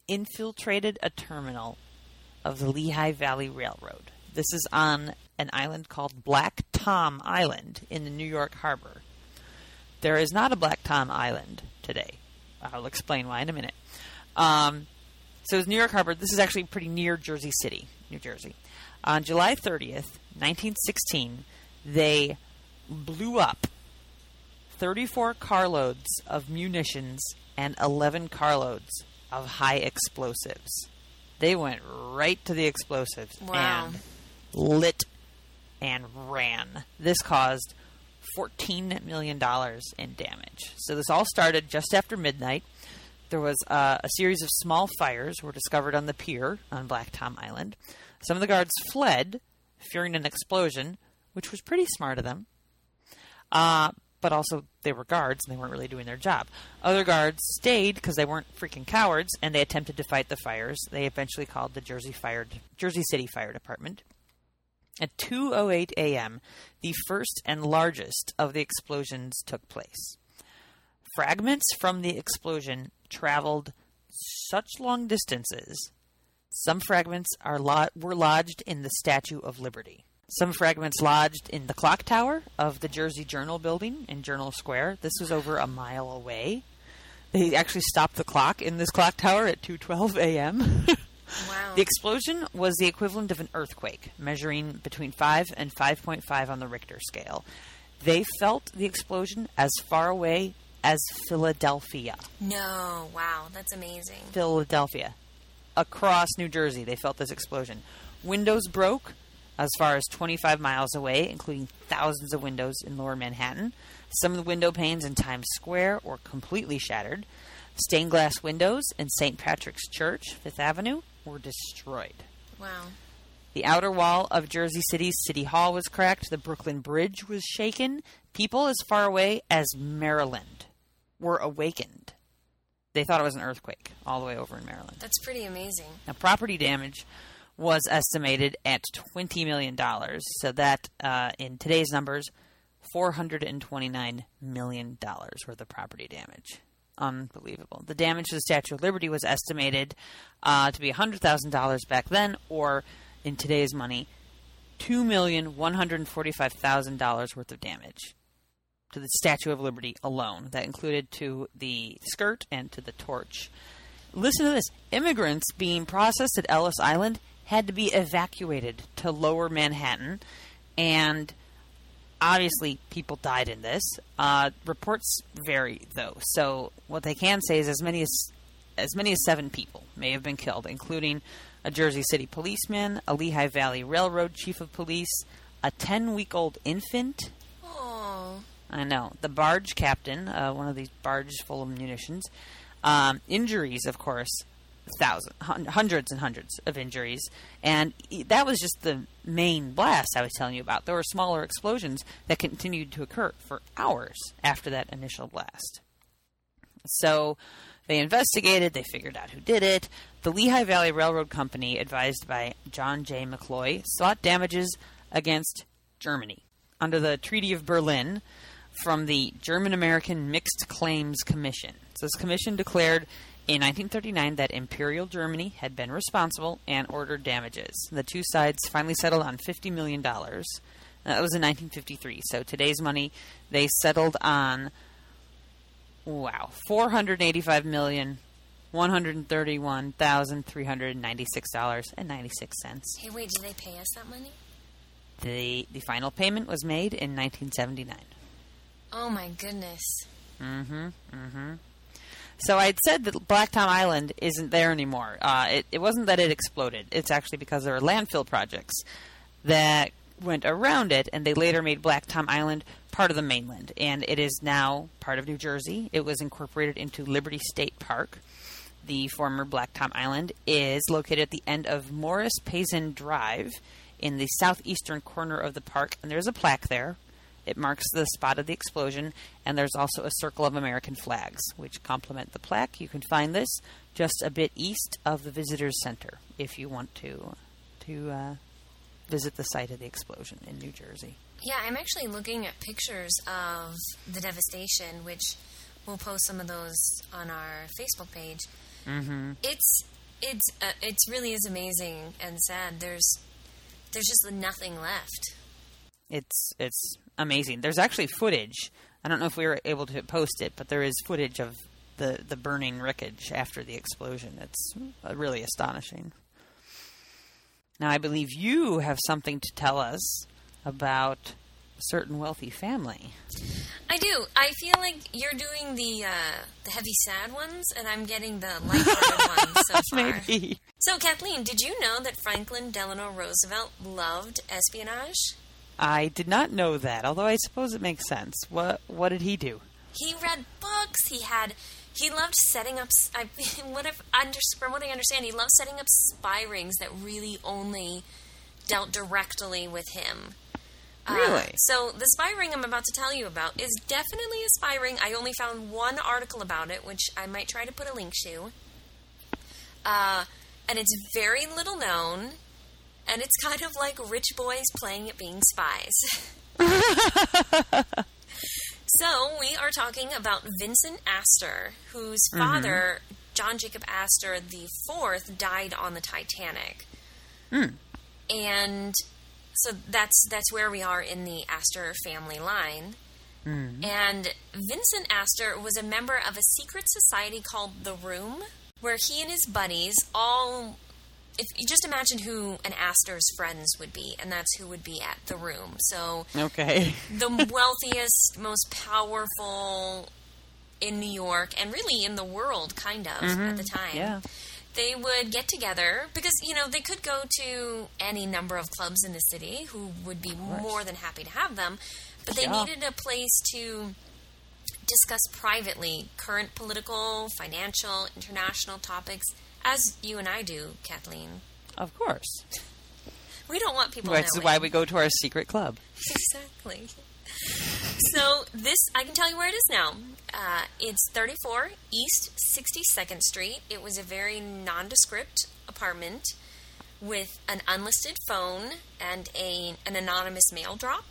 Speaker 2: infiltrated a terminal of the Lehigh Valley Railroad. This is on an island called Black Tom Island in the New York Harbor. There is not a Black Tom Island today. I'll explain why in a minute. Um, so was New York Harbor. This is actually pretty near Jersey City, New Jersey. On July 30th, 1916, they blew up 34 carloads of munitions and 11 carloads of high explosives. They went right to the explosives
Speaker 1: Wow.
Speaker 2: and lit and ran. This caused $14 million in damage. So this all started just after midnight. There was uh, a series of small fires were discovered on the pier on Black Tom Island. Some of the guards fled, fearing an explosion, which was pretty smart of them. Uh, but also, they were guards and they weren't really doing their job. Other guards stayed because they weren't freaking cowards and they attempted to fight the fires. They eventually called the Jersey Fire, Jersey City Fire Department. At 2:08 a.m., the first and largest of the explosions took place. Fragments from the explosion traveled such long distances. Some fragments are lo- were lodged in the Statue of Liberty. Some fragments lodged in the clock tower of the Jersey Journal building in Journal Square. This was over a mile away. They actually stopped the clock in this clock tower at 2:12 a.m.
Speaker 1: Wow.
Speaker 2: The explosion was the equivalent of an earthquake, measuring between 5 and 5.5 on the Richter scale. They felt the explosion as far away as Philadelphia.
Speaker 1: no, wow, that's amazing.
Speaker 2: Philadelphia. Across New Jersey, they felt this explosion. Windows broke as far as 25 miles away, including thousands of windows in lower Manhattan. Some of the window panes in Times Square were completely shattered. Stained glass windows in St. Patrick's Church, Fifth Avenue, were destroyed.
Speaker 1: Wow.
Speaker 2: The outer wall of Jersey City's City Hall was cracked. The Brooklyn Bridge was shaken. People as far away as Maryland were awakened. They thought it was an earthquake all the way over in Maryland.
Speaker 1: That's pretty amazing.
Speaker 2: Now, property damage was estimated at $20 million. So that, uh, in today's numbers, $429 million worth of property damage. Unbelievable. The damage to the Statue of Liberty was estimated uh, to be $100,000 back then, or in today's money, $2,145,000 worth of damage to the Statue of Liberty alone. That included to the skirt and to the torch. Listen to this immigrants being processed at Ellis Island had to be evacuated to lower Manhattan, and obviously people died in this. Uh, reports vary, though. So what they can say is as many as as many as seven people may have been killed, including a Jersey City policeman, a Lehigh Valley Railroad chief of police, a ten-week-old infant. I know the barge captain, uh, one of these barges full of munitions. Um, injuries, of course, thousands, hundreds and hundreds of injuries, and that was just the main blast I was telling you about. There were smaller explosions that continued to occur for hours after that initial blast. So they investigated, they figured out who did it. The Lehigh Valley Railroad Company, advised by John J. McCloy, sought damages against Germany under the Treaty of Berlin from the German American Mixed Claims Commission. So this commission declared in 1939 that Imperial Germany had been responsible and ordered damages. The two sides finally settled on $50 million. Uh, That was in 1953. So today's money, they settled on Wow, four hundred eighty-five million, one hundred thirty-one thousand three hundred ninety-six dollars and ninety-six cents.
Speaker 1: Hey, wait, did they pay us that money?
Speaker 2: The the final payment was made in nineteen seventy-nine.
Speaker 1: Oh my goodness.
Speaker 2: Mm-hmm. Mm-hmm. So I'd said that Black Tom Island isn't there anymore. Uh, it, it wasn't that it exploded. It's actually because there were landfill projects that went around it, and they later made Black Tom Island part of the mainland. And it is now part of New Jersey. It was incorporated into Liberty State Park. The former Black Tom Island is located at the end of Morris Pesin Drive in the southeastern corner of the park, and there's a plaque there. It marks the spot of the explosion, and there's also a circle of American flags, which complement the plaque. You can find this just a bit east of the Visitors Center if you want to to uh, visit the site of the explosion in New Jersey.
Speaker 1: Yeah, I'm actually looking at pictures of the devastation, which we'll post some of those on our Facebook page.
Speaker 2: Mm-hmm.
Speaker 1: It's it's uh, it's really is amazing and sad. There's there's just nothing left.
Speaker 2: It's it's amazing. There's actually footage. I don't know if we were able to post it, but there is footage of the the burning wreckage after the explosion. It's uh, really astonishing. Now, I believe you have something to tell us about a certain wealthy family.
Speaker 1: I do. I feel like you're doing the uh, the heavy sad ones, and I'm getting the lighthearted ones so far.
Speaker 2: Maybe.
Speaker 1: So, Kathleen, did you know that Franklin Delano Roosevelt loved espionage?
Speaker 2: I did not know that, although I suppose it makes sense. What what did he do?
Speaker 1: He read books. He had. He loved setting up. I, what if, under, from what I understand, he loved setting up spy rings that really only dealt directly with him. Uh,
Speaker 2: Really?
Speaker 1: so the spy ring I'm about to tell you about is definitely a spy ring. I only found one article about it, which I might try to put a link to. Uh, and it's very little known, and it's kind of like rich boys playing at being spies. so we are talking about Vincent Astor, whose mm-hmm. father, John Jacob Astor the Fourth, died on the Titanic, mm. and so that's that's where we are in the Astor family line. Mm-hmm. And Vincent Astor was a member of a secret society called The Room, where he and his buddies all. If you just imagine who an Astor's friends would be, and that's who would be at the room. So
Speaker 2: Okay.
Speaker 1: the wealthiest, most powerful in New York, and really in the world, kind of at mm-hmm. the time.
Speaker 2: Yeah.
Speaker 1: They would get together because you know they could go to any number of clubs in the city who would be more than happy to have them, but they
Speaker 2: Yeah.
Speaker 1: needed a place to discuss privately current political, financial, international topics, as you and I do, Kathleen.
Speaker 2: Of course.
Speaker 1: We don't want people.
Speaker 2: That's why we go to our secret club.
Speaker 1: exactly. So this, I can tell you where it is now. Uh, it's 34 East 62nd Street. It was a very nondescript apartment with an unlisted phone and a an anonymous mail drop.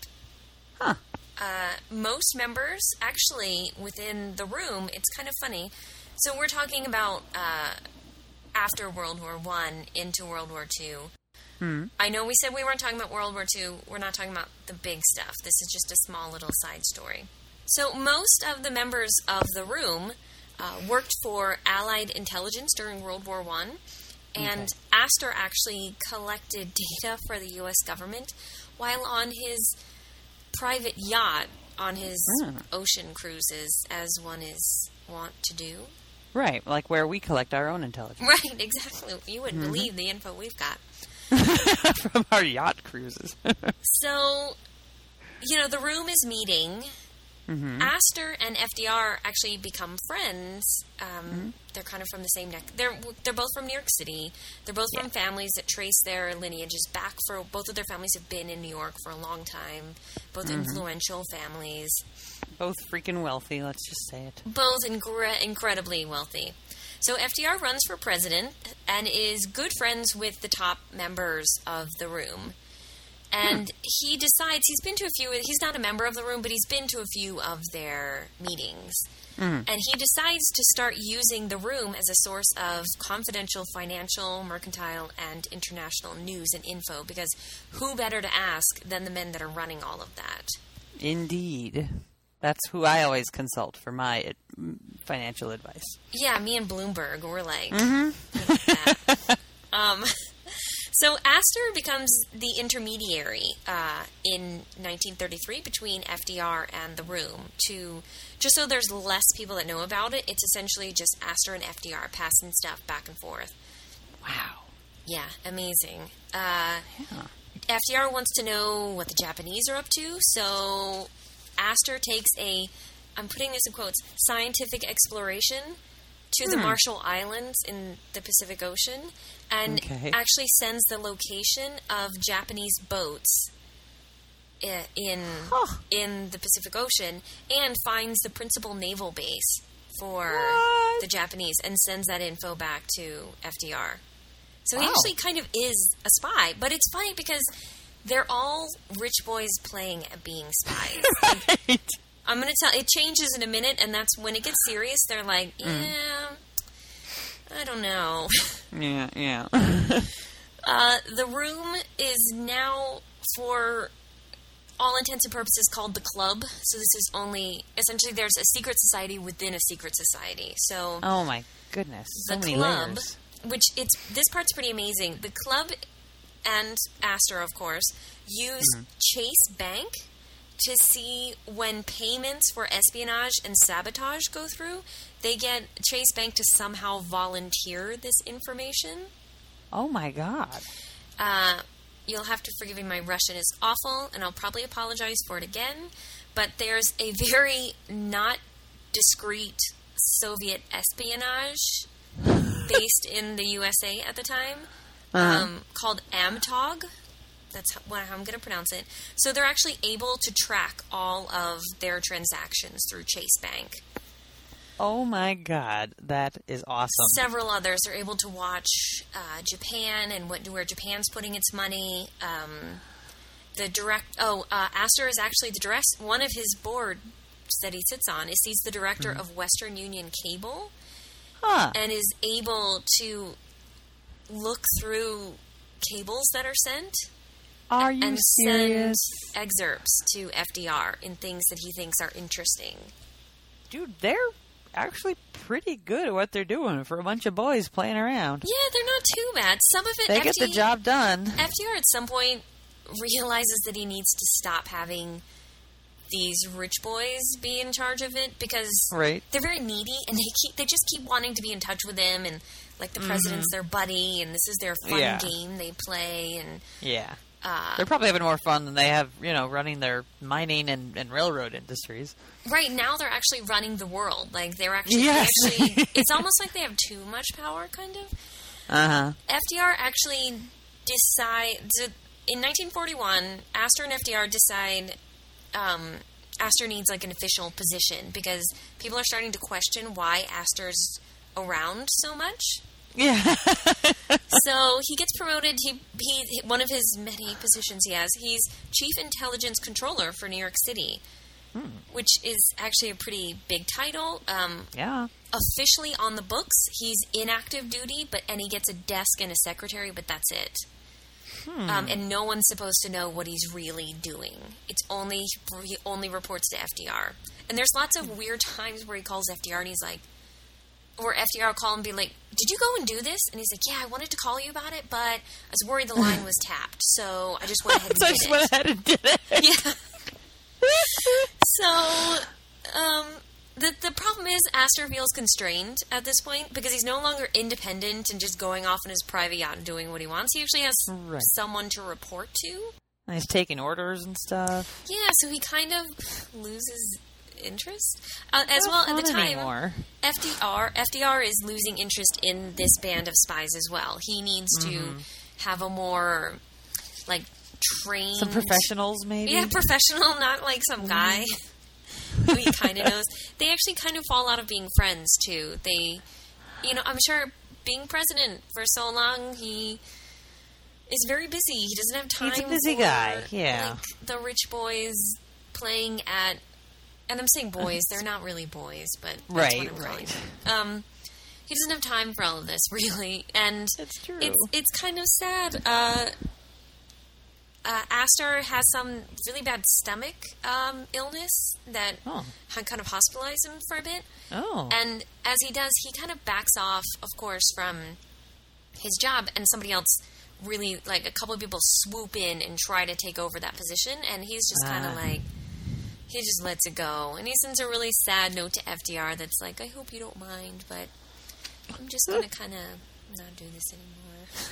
Speaker 2: Huh.
Speaker 1: Uh, most members, actually, within the room, it's kind of funny. So we're talking about uh, after World War One into World War Two. I know we said we weren't talking about World War II. We're not talking about the big stuff. This is just a small little side story. So, most of the members of the room uh, worked for Allied intelligence during World War One, and
Speaker 2: Okay.
Speaker 1: Astor actually collected data for the U.S. government while on his private yacht on his
Speaker 2: Hmm.
Speaker 1: ocean cruises, as one is wont to do.
Speaker 2: Right, like where we collect our own intelligence
Speaker 1: Right, exactly. You wouldn't mm-hmm. believe the info we've got.
Speaker 2: from our yacht cruises.
Speaker 1: So, you know, the room is meeting. Mm-hmm. Astor and FDR actually become friends. Um, mm-hmm. They're kind of from the same neck. They're they're both from New York City. They're both from families that trace their lineages back for both of their families have been in New York for a long time. Both influential families.
Speaker 2: Both freaking wealthy, let's just say it.
Speaker 1: both incre- incredibly wealthy. So FDR runs for president and is good friends with the top members of the room. And hmm. he decides he's been to a few. He's not a member of the room, but he's been to a few of their meetings. Hmm. And he decides to start using the room as a source of confidential financial, mercantile, and international news and info. Because who better to ask than the men that are running all of that?
Speaker 2: Indeed. That's who I always consult for my financial advice.
Speaker 1: Yeah, me and Bloomberg were like, that. um, so Astor becomes the intermediary uh, in 1933 between FDR and the room to just so there's less people that know about it. It's essentially just Astor and FDR passing stuff back and forth.
Speaker 2: Wow.
Speaker 1: Yeah, amazing. Uh,
Speaker 2: Yeah.
Speaker 1: FDR wants to know what the Japanese are up to, so Astor takes a, I'm putting this in quotes, scientific exploration to the hmm. Marshall Islands in the Pacific Ocean and
Speaker 2: Okay.
Speaker 1: actually sends the location of Japanese boats in
Speaker 2: Huh.
Speaker 1: in the Pacific Ocean and finds the principal naval base for
Speaker 2: What?
Speaker 1: the Japanese and sends that info back to FDR. So he actually kind of is a spy, but it's funny because they're all rich boys playing at being spies.
Speaker 2: Right.
Speaker 1: I'm going to tell it changes in a minute and that's when it gets serious they're like, "Yeah, I don't know."
Speaker 2: Yeah, yeah.
Speaker 1: Uh, the room is now, for all intents and purposes, called the club. So this is only essentially there's a secret society within a secret society. So
Speaker 2: oh my goodness. So
Speaker 1: the club,
Speaker 2: layers.
Speaker 1: which it's this part's pretty amazing. The club and Astor, of course, use
Speaker 2: Mm-hmm.
Speaker 1: Chase Bank to see when payments for espionage and sabotage go through. They get Chase Bank to somehow volunteer this information.
Speaker 2: Oh my god.
Speaker 1: Uh, you'll have to forgive me, my Russian is awful, and I'll probably apologize for it again. But there's a very not discreet Soviet espionage based in the USA at the time um, called Amtog. That's how, how I'm going to pronounce it. So they're actually able to track all of their transactions through Chase Bank.
Speaker 2: Oh my god. That is awesome.
Speaker 1: Several others are able to watch uh, Japan and what where Japan's putting its money. Um, the direct oh, uh, Astor is actually the direct one of his boards that he sits on is he's the director of Western Union Cable
Speaker 2: Huh.
Speaker 1: and is able to look through cables that are sent
Speaker 2: Are you
Speaker 1: and
Speaker 2: serious?
Speaker 1: send excerpts to FDR in things that he thinks are interesting.
Speaker 2: Dude, they're actually pretty good at what they're doing for a bunch of boys playing around.
Speaker 1: Yeah, they're not too bad. Some of it
Speaker 2: They get the job done.
Speaker 1: FDR at some point realizes that he needs to stop having these rich boys be in charge of it because
Speaker 2: Right.
Speaker 1: they're very needy and they keep they just keep wanting to be in touch with him and like the president's their buddy and this is their fun
Speaker 2: Yeah.
Speaker 1: game they play and
Speaker 2: Yeah.
Speaker 1: Uh,
Speaker 2: They're probably having more fun than they have, you know, running their mining and, and railroad industries.
Speaker 1: right now, they're actually running the world. Like they're actually,
Speaker 2: Yes.
Speaker 1: they actually it's almost like they have too much power, kind of.
Speaker 2: Uh huh.
Speaker 1: FDR actually decide to, in 1941. Astor and FDR decide um, Astor needs like an official position because people are starting to question why Astor's around so much.
Speaker 2: Yeah.
Speaker 1: so he gets promoted. He he one of his many positions he has. He's chief intelligence controller for New York City, which is actually a pretty big title. Um,
Speaker 2: yeah.
Speaker 1: officially on the books, he's in active duty, but and he gets a desk and a secretary, but that's it. Um, and no one's supposed to know what he's really doing. It's only he only reports to FDR. And there's lots of weird times where he calls FDR and he's like, or FDR will call him and be like, "Did you go and do this?" And he's like, "Yeah, I wanted to call you about it, but I was worried the line was tapped, so I just went ahead and
Speaker 2: So I
Speaker 1: did
Speaker 2: just
Speaker 1: it."
Speaker 2: went ahead and did it.
Speaker 1: Yeah. so, um, the the problem is Astor feels constrained at this point because he's no longer independent and just going off in his private yacht and doing what he wants. He actually has
Speaker 2: Right.
Speaker 1: someone to report to.
Speaker 2: And he's taking orders and stuff.
Speaker 1: Yeah, so he kind of loses interest. Uh, as well, at the time,
Speaker 2: anymore.
Speaker 1: FDR FDR is losing interest in this band of spies as well. He needs
Speaker 2: Mm-hmm.
Speaker 1: to have a more like trained
Speaker 2: Some professionals, maybe.
Speaker 1: Yeah, professional, not like some guy who he kind of knows. They actually kind of fall out of being friends too. They, you know, I'm sure being president for so long, he is very busy. He doesn't have time.
Speaker 2: He's a busy
Speaker 1: for,
Speaker 2: guy, yeah.
Speaker 1: like the rich boys playing at, and I'm saying boys. They're not really boys, but
Speaker 2: Right, right.
Speaker 1: Um, he doesn't have time for all of this, really, and
Speaker 2: That's true.
Speaker 1: it's it's kind of sad. Uh, uh, Astor has some really bad stomach um, illness that
Speaker 2: Oh.
Speaker 1: had kind of hospitalized him for a bit.
Speaker 2: Oh.
Speaker 1: And as he does, he kind of backs off, of course, from his job, and somebody else really, like a couple of people swoop in and try to take over that position, and he's just kind of
Speaker 2: Ah.
Speaker 1: like, he just lets it go. And he sends a really sad note to FDR that's like, I hope you don't mind, but I'm just going to kind of not do this anymore.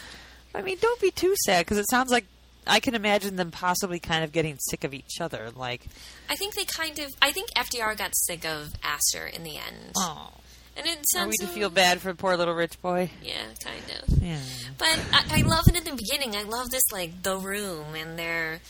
Speaker 2: I mean, don't be too sad because it sounds like I can imagine them possibly kind of getting sick of each other. Like,
Speaker 1: I think they kind of, I think FDR got sick of Astor in the end.
Speaker 2: oh,
Speaker 1: And it
Speaker 2: are
Speaker 1: sounds
Speaker 2: we to feel bad for poor little rich boy?
Speaker 1: Yeah, kind of.
Speaker 2: Yeah.
Speaker 1: But I, I love it in the beginning. I love this like the room, and they're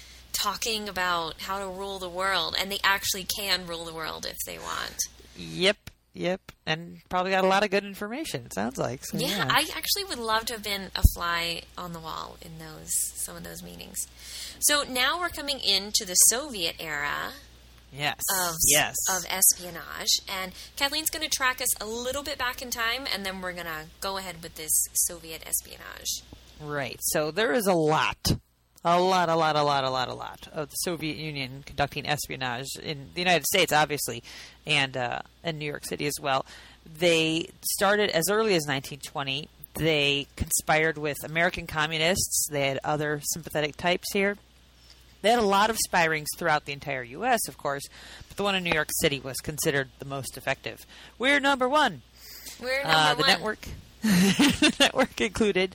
Speaker 1: talking about how to rule the world, and they actually can rule the world if they want.
Speaker 2: Yep. Yep. And probably got a lot of good information. It sounds like. So,
Speaker 1: Yeah,
Speaker 2: yeah.
Speaker 1: I actually would love to have been a fly on the wall in those some of those meetings. So now we're coming into the Soviet era
Speaker 2: yes.
Speaker 1: of
Speaker 2: yes.
Speaker 1: of espionage, and Kathleen's going to track us a little bit back in time, and then we're going to go ahead with this Soviet espionage.
Speaker 2: Right. So there is a lot, a lot, a lot, a lot, a lot, a lot of the Soviet Union conducting espionage in the United States, obviously, and uh, in New York City as well. They started as early as 1920. They conspired with American communists. They had other sympathetic types here. They had a lot of spy rings throughout the entire U.S., of course, but the one in New York City was considered the most effective. We're number one.
Speaker 1: We're number
Speaker 2: Uh, the
Speaker 1: one.
Speaker 2: network the network included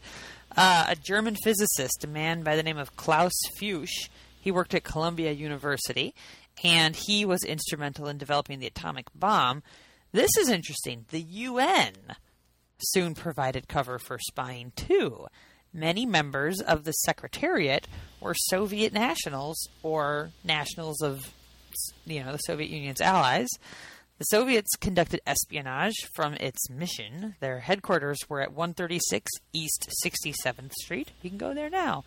Speaker 2: uh, a German physicist, a man by the name of Klaus Fuchs. He worked at Columbia University, and he was instrumental in developing the atomic bomb. This is interesting. The UN soon provided cover for spying too. Many members of the Secretariat were Soviet nationals or nationals of, you know, the Soviet Union's allies. The Soviets conducted espionage from its mission. Their headquarters were at 136 East 67th Street. You can go there now.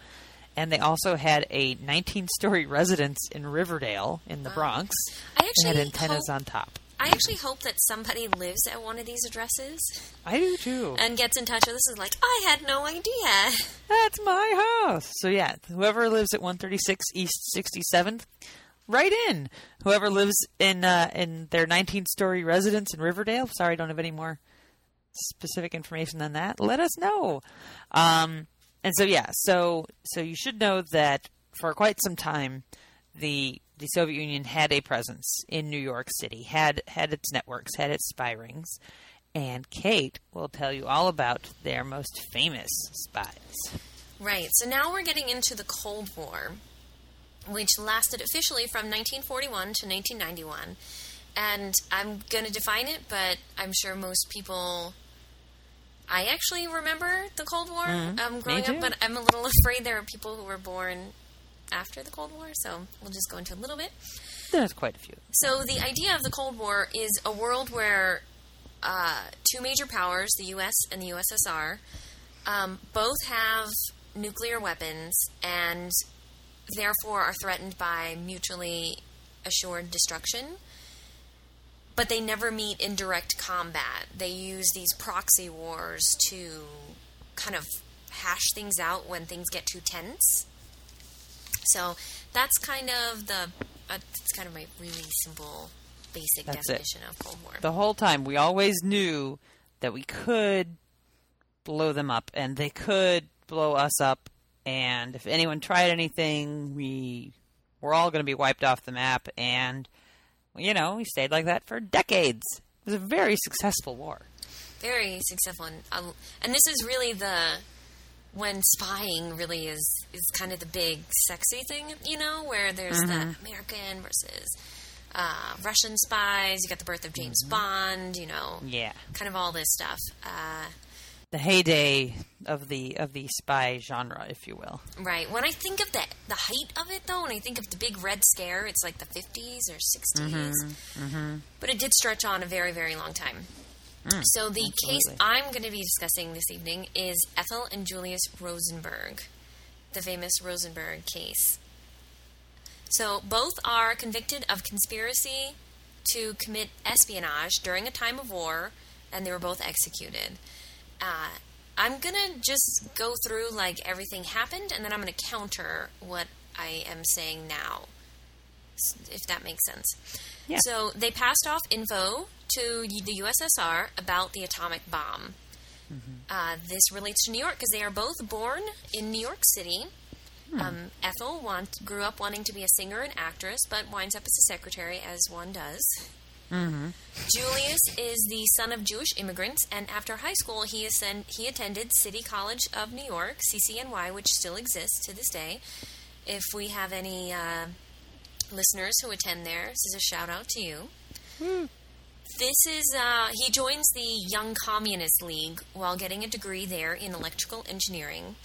Speaker 2: And they also had a 19 story residence in Riverdale in the Bronx.
Speaker 1: I actually
Speaker 2: had antennas
Speaker 1: hope-
Speaker 2: on top.
Speaker 1: I actually hope that somebody lives at one of these addresses
Speaker 2: I do too.
Speaker 1: and gets in touch with us and is like, I had no idea.
Speaker 2: That's my house. So yeah, whoever lives at 136 East 67th, write in. Whoever lives in uh, in their 19-story residence in Riverdale. Sorry, I don't have any more specific information than that. Let us know. Um, and so yeah, so so you should know that for quite some time, the the Soviet Union had a presence in New York City, had had its networks, had its spy rings, and Kate will tell you all about their most famous spies.
Speaker 1: Right. So now we're getting into the Cold War, which lasted officially from 1941 to 1991. And I'm going to define it, but I'm sure most people. I actually remember the Cold War um, growing up, but I'm a little afraid there are people who were born after the Cold War, so we'll just go into a little bit.
Speaker 2: There's quite a few.
Speaker 1: So the idea of the Cold War is a world where uh, two major powers, the U.S. and the USSR, um, both have nuclear weapons and therefore are threatened by mutually assured destruction. But they never meet in direct combat. They use these proxy wars to kind of hash things out when things get too tense. So that's kind of the uh, that's kind of my really simple, basic
Speaker 2: That's it.
Speaker 1: definition of Cold War.
Speaker 2: The whole time, we always knew that we could blow them up, and they could blow us up. And if anyone tried anything, we were all going to be wiped off the map. And you know, we stayed like that for decades. It was a very successful war.
Speaker 1: Very successful, and, um, and this is really the when spying really is is kind of the big sexy thing, you know, where there's the American versus uh, Russian spies. You got the birth of James Bond, you know,
Speaker 2: Yeah,
Speaker 1: kind of all this stuff. Uh,
Speaker 2: the heyday of the of the spy genre, if you will.
Speaker 1: Right. When I think of the the height of it, though, when I think of the big red scare, it's like the fifties or 60s
Speaker 2: Mm-hmm.
Speaker 1: But it did stretch on a very, very long time. so the case
Speaker 2: Mm.
Speaker 1: I'm going to be discussing this evening is Ethel and Julius Rosenberg, the famous Rosenberg case. So both are convicted of conspiracy to commit espionage during a time of war, and they were both executed. Uh, I'm gonna just go through like everything happened, and then I'm gonna counter what I am saying now, if that makes sense.
Speaker 2: Yeah.
Speaker 1: So they passed off info to the USSR about the atomic bomb. Uh, this relates to New York because they are both born in New York City. Um, Ethel want, grew up wanting to be a singer and actress, but winds up as a secretary, as one does. Julius is the son of Jewish immigrants, and after high school, he, ascend, he attended City College of New York, CCNY, which still exists to this day. If we have any uh, listeners who attend there, this is a shout out to you. This is, uh, he joins the Young Communist League while getting a degree there in electrical engineering.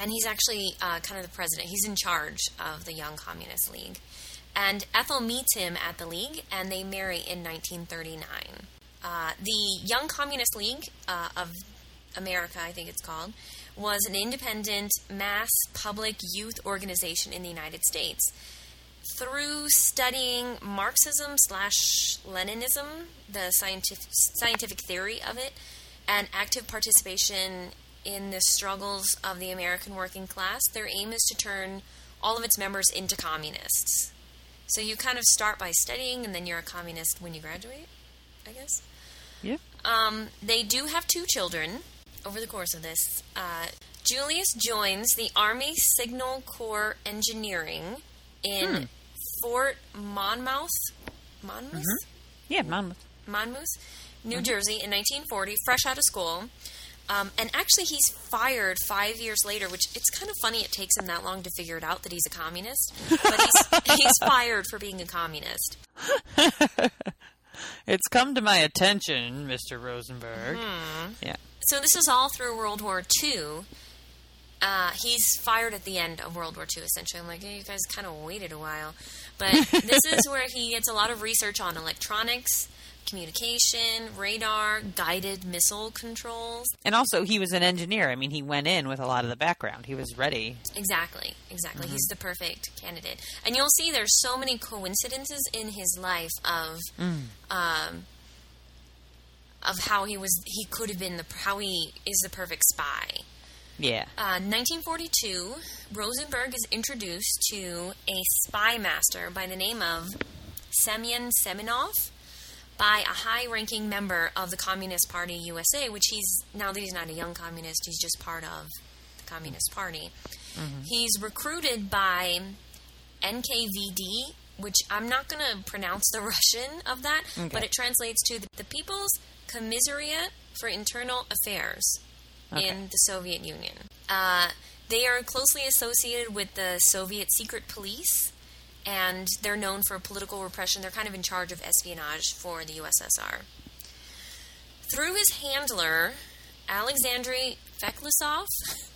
Speaker 1: And he's actually uh, kind of the president. He's in charge of the Young Communist League. And Ethel meets him at the League, and they marry in 1939. Uh, the Young Communist League uh, of America, I think it's called, was an independent mass public youth organization in the United States. Through studying Marxism slash Leninism, the scientific, scientific theory of it, and active participation in the struggles of the American working class, their aim is to turn all of its members into communists. So you kind of start by studying, and then you're a communist when you graduate, I guess.
Speaker 2: Yeah.
Speaker 1: Um, they do have two children over the course of this. Uh, Julius joins the Army Signal Corps Engineering in Fort Monmouth, Monmouth,
Speaker 2: Yeah, Monmouth.
Speaker 1: Monmouth, New Jersey, in 1940, fresh out of school. Um, and actually, he's fired five years later, which it's kind of funny it takes him that long to figure it out that he's a communist. But he's, he's fired for being a communist.
Speaker 2: It's come to my attention, Mr. Rosenberg. Yeah.
Speaker 1: So this is all through World War II. Uh, he's fired at the end of World War II, essentially. I'm like, hey, you guys kind of waited a while. But this is where he gets a lot of research on electronics, communication, radar, guided missile controls.
Speaker 2: And also, he was an engineer. I mean, he went in with a lot of the background. He was ready.
Speaker 1: Exactly, exactly. He's the perfect candidate. And you'll see there's so many coincidences in his life of um, of how he was he could have been the how he is the perfect spy.
Speaker 2: Yeah.
Speaker 1: Uh, 1942, Rosenberg is introduced to a spy master by the name of Semyon Semenov by a high-ranking member of the Communist Party USA, which he's now that he's not a young communist, he's just part of the Communist Party. He's recruited by NKVD, which I'm not going to pronounce the Russian of that, but it translates to the, the People's Commissariat for Internal Affairs.
Speaker 2: Okay.
Speaker 1: in the Soviet Union. Uh, they are closely associated with the Soviet secret police, and they're known for political repression. They're kind of in charge of espionage for the USSR. Through his handler, Alexandry Feklisov,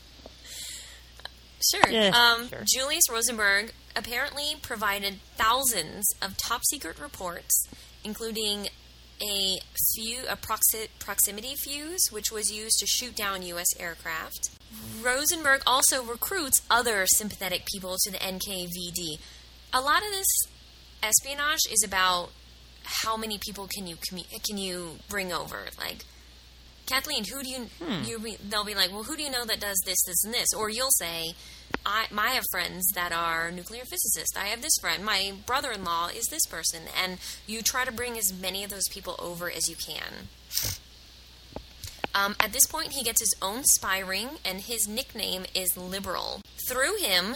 Speaker 1: Sure.
Speaker 2: Yeah,
Speaker 1: um,
Speaker 2: sure.
Speaker 1: Julius Rosenberg apparently provided thousands of top secret reports, including a few a proxi- proximity fuse, which was used to shoot down U.S. aircraft. Rosenberg also recruits other sympathetic people to the NKVD. A lot of this espionage is about how many people can you commu- can you bring over, like. Kathleen, who do you you be, they'll be like, well, who do you know that does this, this, and this? Or you'll say, I, I have friends that are nuclear physicists. I have this friend. My brother-in-law is this person, and you try to bring as many of those people over as you can. Um, at this point, he gets his own spy ring, and his nickname is Liberal. Through him,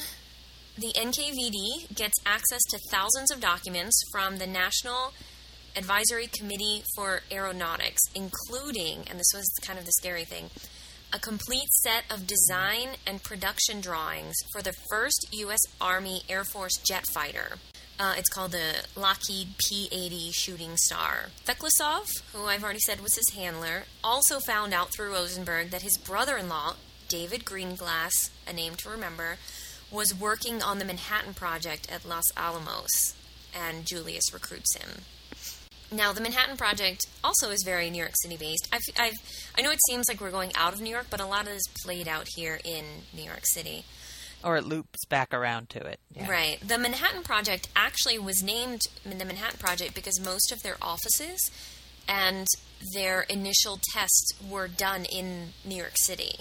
Speaker 1: the NKVD gets access to thousands of documents from the National Advisory Committee for Aeronautics, including, and this was kind of the scary thing, a complete set of design and production drawings for the first U.S. Army Air Force jet fighter. Uh, it's called the Lockheed P 80 Shooting Star. Feklisov, who I've already said was his handler, also found out through Rosenberg that his brother in law, David Greenglass, a name to remember, was working on the Manhattan Project at Los Alamos, and Julius recruits him. Now, the Manhattan Project also is very New York City based. I've, I've, I know it seems like we're going out of New York, but a lot of this played out here in New York City.
Speaker 2: Or it loops back around to it. Yeah.
Speaker 1: Right. The Manhattan Project actually was named the Manhattan Project because most of their offices and their initial tests were done in New York City,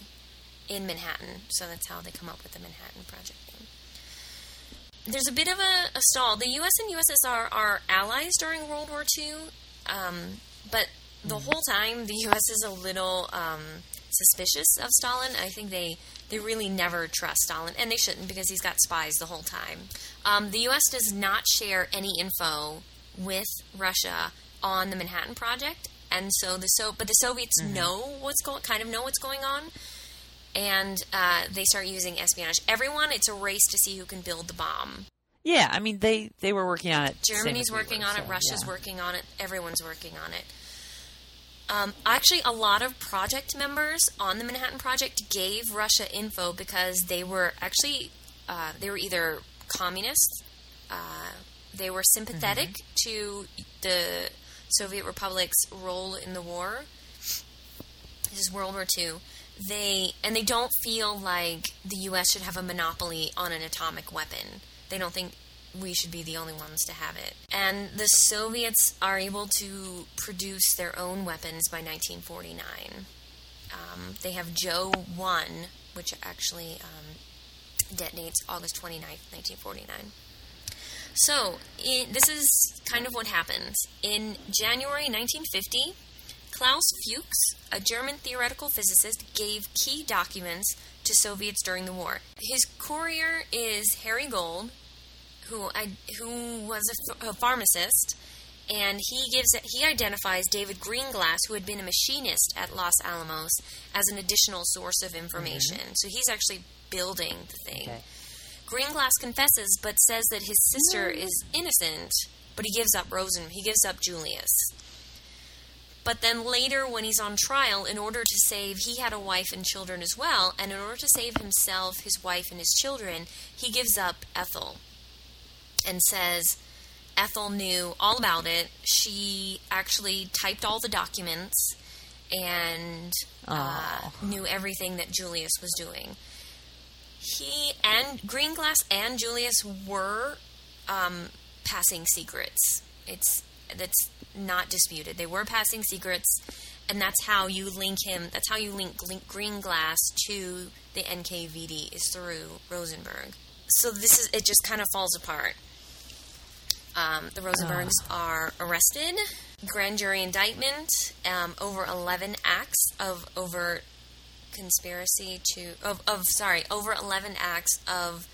Speaker 1: in Manhattan. So that's how they come up with the Manhattan Project name. There's a bit of a, a stall. The U.S. and USSR are allies during World War II, um, but the whole time the U.S. is a little um, suspicious of Stalin. I think they they really never trust Stalin, and they shouldn't because he's got spies the whole time. Um, the U.S. does not share any info with Russia on the Manhattan Project, and so the so but the Soviets know what's going kind of know what's going on, and uh, they start using espionage. Everyone, it's a race to see who can build the bomb.
Speaker 2: Yeah, I mean they they were working on it.
Speaker 1: Germany's
Speaker 2: we
Speaker 1: working
Speaker 2: were,
Speaker 1: on it. Russia's
Speaker 2: yeah.
Speaker 1: working on it. Everyone's working on it. Um, actually, a lot of project members on the Manhattan Project gave Russia info because they were actually uh, they were either communists, uh, they were sympathetic to the Soviet Republic's role in the war. This is World War II. They and they don't feel like the U.S. should have a monopoly on an atomic weapon. They don't think we should be the only ones to have it. And the Soviets are able to produce their own weapons by 1949. Um, they have Joe 1, which actually um, detonates August 29th, 1949. So, i this is kind of what happens. In January 1950, Klaus Fuchs, a German theoretical physicist, gave key documents to Soviets during the war. His courier is Harry Gold, who I, who was a, a pharmacist, and he gives he identifies David Greenglass, who had been a machinist at Los Alamos, as an additional source of information. Mm-hmm. So he's actually building the thing.
Speaker 2: Okay.
Speaker 1: Greenglass confesses, but says that his sister is innocent, but he gives up Rosen. He gives up Julius. But then later, when he's on trial, in order to save, he had a wife and children as well, and in order to save himself, his wife, and his children, he gives up Ethel and says Ethel knew all about it. She actually typed all the documents and uh, knew everything that Julius was doing. He and Greenglass and Julius were um, passing secrets. It's that's not disputed. They were passing secrets, and that's how you link him. That's how you link, link Greenglass to the NKVD is through Rosenberg. So this is it. Just kind of falls apart. Um, the Rosenbergs are arrested. Grand jury indictment um, over 11 acts of overt conspiracy to of, of sorry over 11 acts of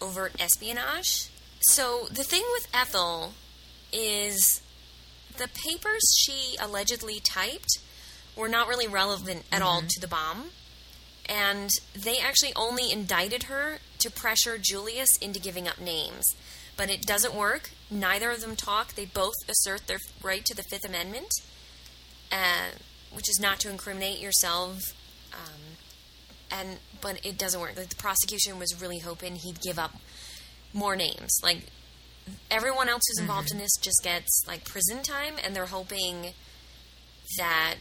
Speaker 1: overt espionage. So the thing with Ethel is the papers she allegedly typed were not really relevant at all to the bomb. and they actually only indicted her to pressure Julius into giving up names. But it doesn't work. Neither of them talk. They both assert their right to the Fifth Amendment, uh, which is not to incriminate yourself. Um, and but it doesn't work. Like the prosecution was really hoping he'd give up more names. Like everyone else who's involved in this just gets like prison time, and they're hoping that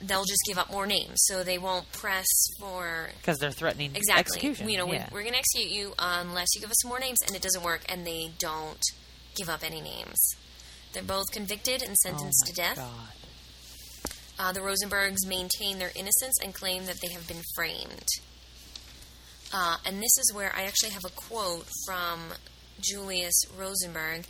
Speaker 1: they'll just give up more names, so they won't press for
Speaker 2: Because they're threatening
Speaker 1: exactly.
Speaker 2: execution.
Speaker 1: You know,
Speaker 2: yeah.
Speaker 1: we, we're going to execute you unless you give us some more names, and it doesn't work, and they don't give up any names. They're both convicted and
Speaker 2: oh
Speaker 1: sentenced
Speaker 2: my
Speaker 1: to death. Uh, the Rosenbergs maintain their innocence and claim that they have been framed. Uh, and this is where I actually have a quote from Julius Rosenberg.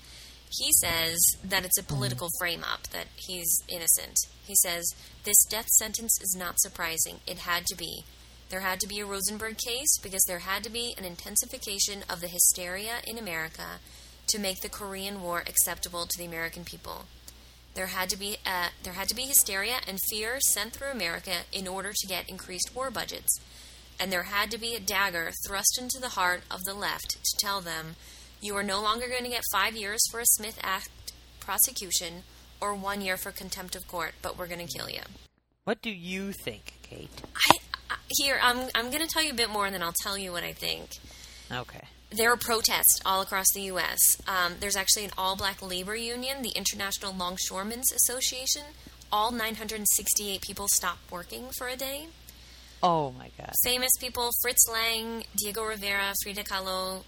Speaker 1: He says that it's a political frame up, that he's innocent. He says, This death sentence is not surprising. It had to be. There had to be a Rosenberg case because there had to be an intensification of the hysteria in America to make the Korean War acceptable to the American people. There had to be uh, there had to be hysteria and fear sent through America in order to get increased war budgets, and there had to be a dagger thrust into the heart of the left to tell them, you are no longer going to get five years for a Smith Act prosecution or one year for contempt of court, but we're going to kill you.
Speaker 2: What do you think, Kate?
Speaker 1: I, I here I'm I'm going to tell you a bit more, and then I'll tell you what I think.
Speaker 2: Okay.
Speaker 1: there are protests all across the U.S. Um, there's actually an all-black labor union, the International Longshoremen's Association. All 968 people stopped working for a day.
Speaker 2: Oh my God.
Speaker 1: Famous people: Fritz Lang, Diego Rivera, Frida Kahlo,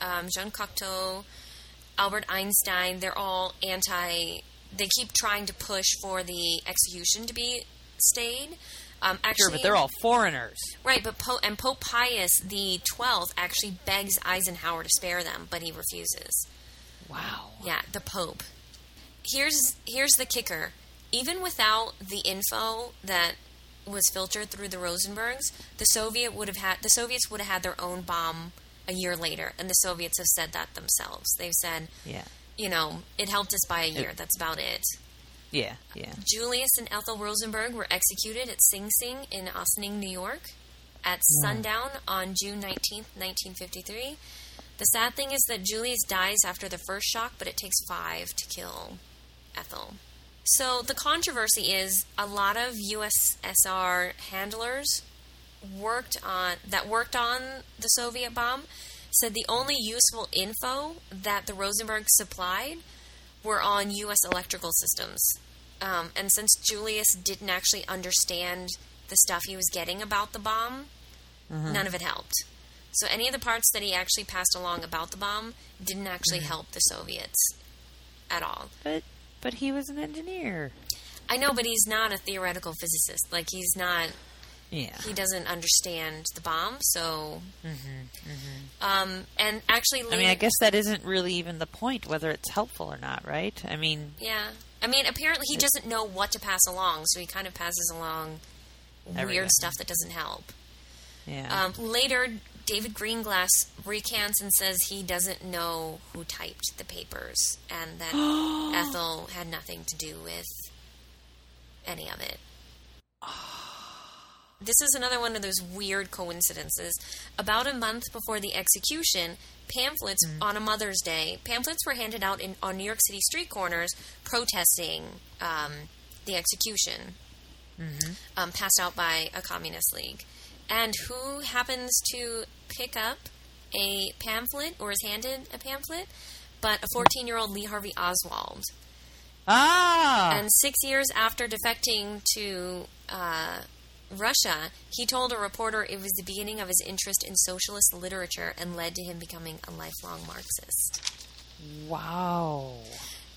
Speaker 1: um, Jean Cocteau, Albert Einstein. They're all anti. They keep trying to push for the execution to be stayed. Um, actually,
Speaker 2: Sure, but they're all foreigners.
Speaker 1: Right, but Pope and Pope Pius the Twelfth actually begs Eisenhower to spare them, but he refuses.
Speaker 2: Wow.
Speaker 1: Yeah, the Pope. Here's here's the kicker. Even without the info that was filtered through the Rosenbergs, the Soviet would have had the Soviets would have had their own bomb a year later, and the Soviets have said that themselves. They've said,
Speaker 2: Yeah.
Speaker 1: you know, it helped us by a year. That's about it.
Speaker 2: Yeah. Yeah.
Speaker 1: Julius and Ethel Rosenberg were executed at Sing Sing in Ossining, New York at sundown on June 19th, 1953. The sad thing is that Julius dies after the first shock, but it takes five to kill Ethel. So the controversy is a lot of USSR handlers worked on that worked on the Soviet bomb said the only useful info that the Rosenberg supplied were on U.S. electrical systems. Um, and since Julius didn't actually understand the stuff he was getting about the bomb, none of it helped. So any of the parts that he actually passed along about the bomb didn't actually help the Soviets at all.
Speaker 2: But but he was an engineer.
Speaker 1: I know, but he's not a theoretical physicist. Like he's not.
Speaker 2: Yeah.
Speaker 1: He doesn't understand the bomb. So, um, and actually,
Speaker 2: I mean, I guess that isn't really even the point, whether it's helpful or not, right? I mean,
Speaker 1: Yeah. I mean, apparently he doesn't know what to pass along, so he kind of passes along
Speaker 2: Everything.
Speaker 1: weird stuff that doesn't help.
Speaker 2: yeah.
Speaker 1: Um, later, David Greenglass recants and says he doesn't know who typed the papers and that Ethel had nothing to do with any of it. This is another one of those weird coincidences. About a month before the execution, pamphlets on a Mother's Day, pamphlets were handed out in, on New York City street corners protesting um, the execution, um, passed out by a communist league. And who happens to pick up a pamphlet or is handed a pamphlet? But a 14 year old Lee Harvey Oswald.
Speaker 2: ah.
Speaker 1: And six years after defecting to uh, Russia, he told a reporter it was the beginning of his interest in socialist literature and led to him becoming a lifelong Marxist.
Speaker 2: wow.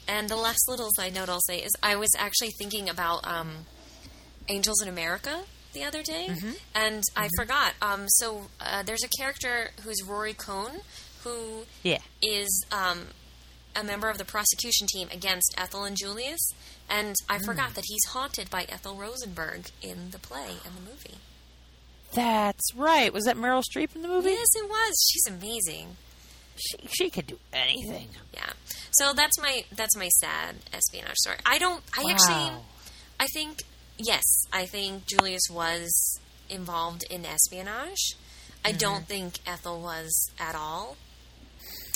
Speaker 1: And the last little side note I'll say is I was actually thinking about um, Angels in America the other day, and I forgot. Um, so uh, there's a character who's Roy Cohn, who
Speaker 2: Yeah.
Speaker 1: is um, a member of the prosecution team against Ethel and Julius, and I forgot that he's haunted by Ethel Rosenberg in the play and the movie.
Speaker 2: That's right. Was that Meryl Streep in the movie?
Speaker 1: Yes, it was. She's amazing.
Speaker 2: She, she could do anything.
Speaker 1: Yeah. So that's my that's my sad espionage story. I don't. I actually. I think yes. I think Julius was involved in espionage. I
Speaker 2: Mm-hmm.
Speaker 1: don't think Ethel was at all.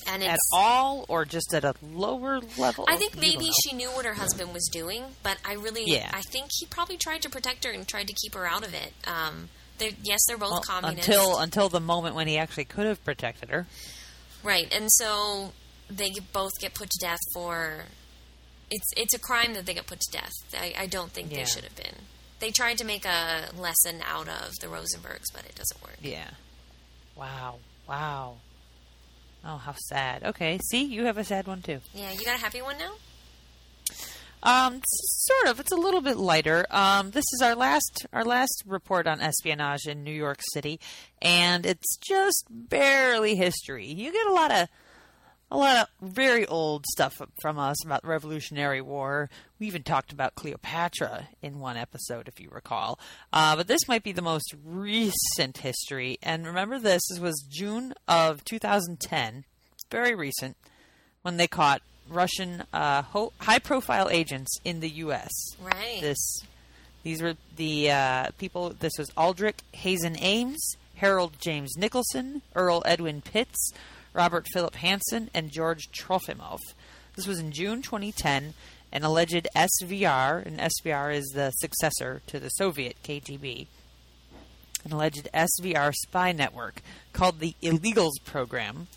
Speaker 1: And
Speaker 2: At all, or just at a lower level?
Speaker 1: I think maybe she knew what her husband was doing, but I really,
Speaker 2: Yeah.
Speaker 1: I think he probably tried to protect her and tried to keep her out of it. Um, they're, yes, they're both
Speaker 2: Well,
Speaker 1: communists,
Speaker 2: until until the moment when he actually could have protected her.
Speaker 1: right? And so they both get put to death for. It's it's a crime that they get put to death. I, I don't think
Speaker 2: Yeah.
Speaker 1: they should have been. They tried to make a lesson out of the Rosenbergs, but it doesn't work.
Speaker 2: Yeah. Wow. Wow. Oh, how sad. Okay, see, you have a sad one too.
Speaker 1: Yeah, you got a happy one now?
Speaker 2: Um, sort of. It's a little bit lighter. Um, this is our last our last report on espionage in New York City, and it's just barely history. You get a lot of a lot of very old stuff from us about the Revolutionary War. We even talked about Cleopatra in one episode, if you recall. Uh, but this might be the most recent history. And remember, this, this was June of 2010. It's very recent when they caught Russian uh, ho- high-profile agents in the U.S.
Speaker 1: Right.
Speaker 2: This, these were the uh, people. This was Aldrich Hazen Ames, Harold James Nicholson, Earl Edwin Pitts, Robert Philip Hanssen, and George Trofimoff. This was in June 2010. An alleged SVR, and SVR is the successor to the Soviet KGB, an alleged SVR spy network called the Illegals Program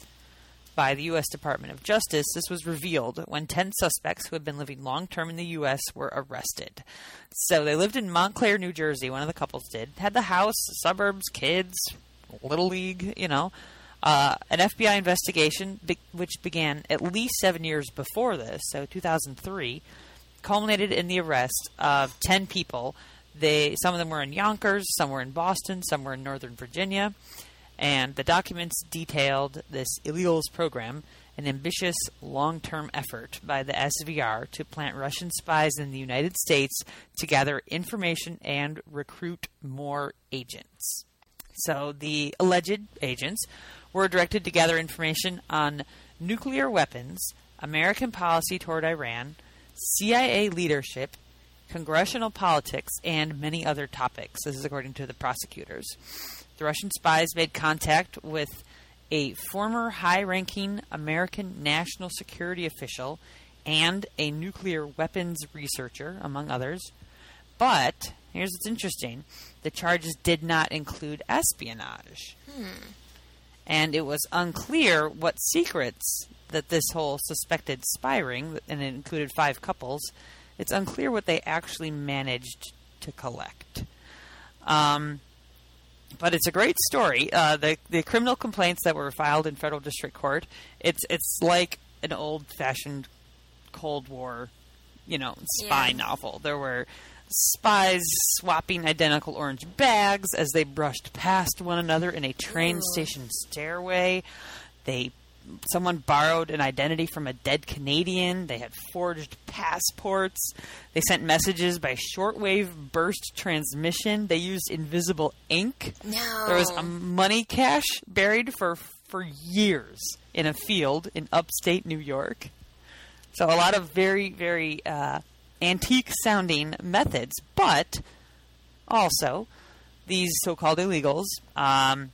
Speaker 2: by the U.S. Department of Justice. This was revealed when 10 suspects who had been living long term in the U.S. were arrested. So they lived in Montclair, New Jersey, one of the couples did. Had the house, suburbs, kids, Little League, you know. Uh, an FBI investigation, be- which began at least seven years before this, so 2003, culminated in the arrest of 10 people. They, some of them were in Yonkers, some were in Boston, some were in Northern Virginia. And the documents detailed this illegals program, an ambitious long term effort by the SVR to plant Russian spies in the United States to gather information and recruit more agents. So the alleged agents were directed to gather information on nuclear weapons, American policy toward Iran, CIA leadership, congressional politics, and many other topics. This is according to the prosecutors. The Russian spies made contact with a former high ranking American national security official and a nuclear weapons researcher, among others. But here's what's interesting the charges did not include espionage. And it was unclear what secrets that this whole suspected spy ring, and it included five couples, it's unclear what they actually managed to collect. Um, but it's a great story. Uh, the the criminal complaints that were filed in federal district court, it's it's like an old fashioned Cold War, you know, spy
Speaker 1: Yeah.
Speaker 2: novel. There were spies swapping identical orange bags as they brushed past one another in a train station stairway. They someone borrowed an identity from a dead Canadian. They had forged passports. They sent messages by shortwave burst transmission. They used invisible ink.
Speaker 1: No.
Speaker 2: There was a money cache buried for for years in a field in upstate New York. So a lot of very very uh, antique sounding methods, but also these so-called illegals. Um,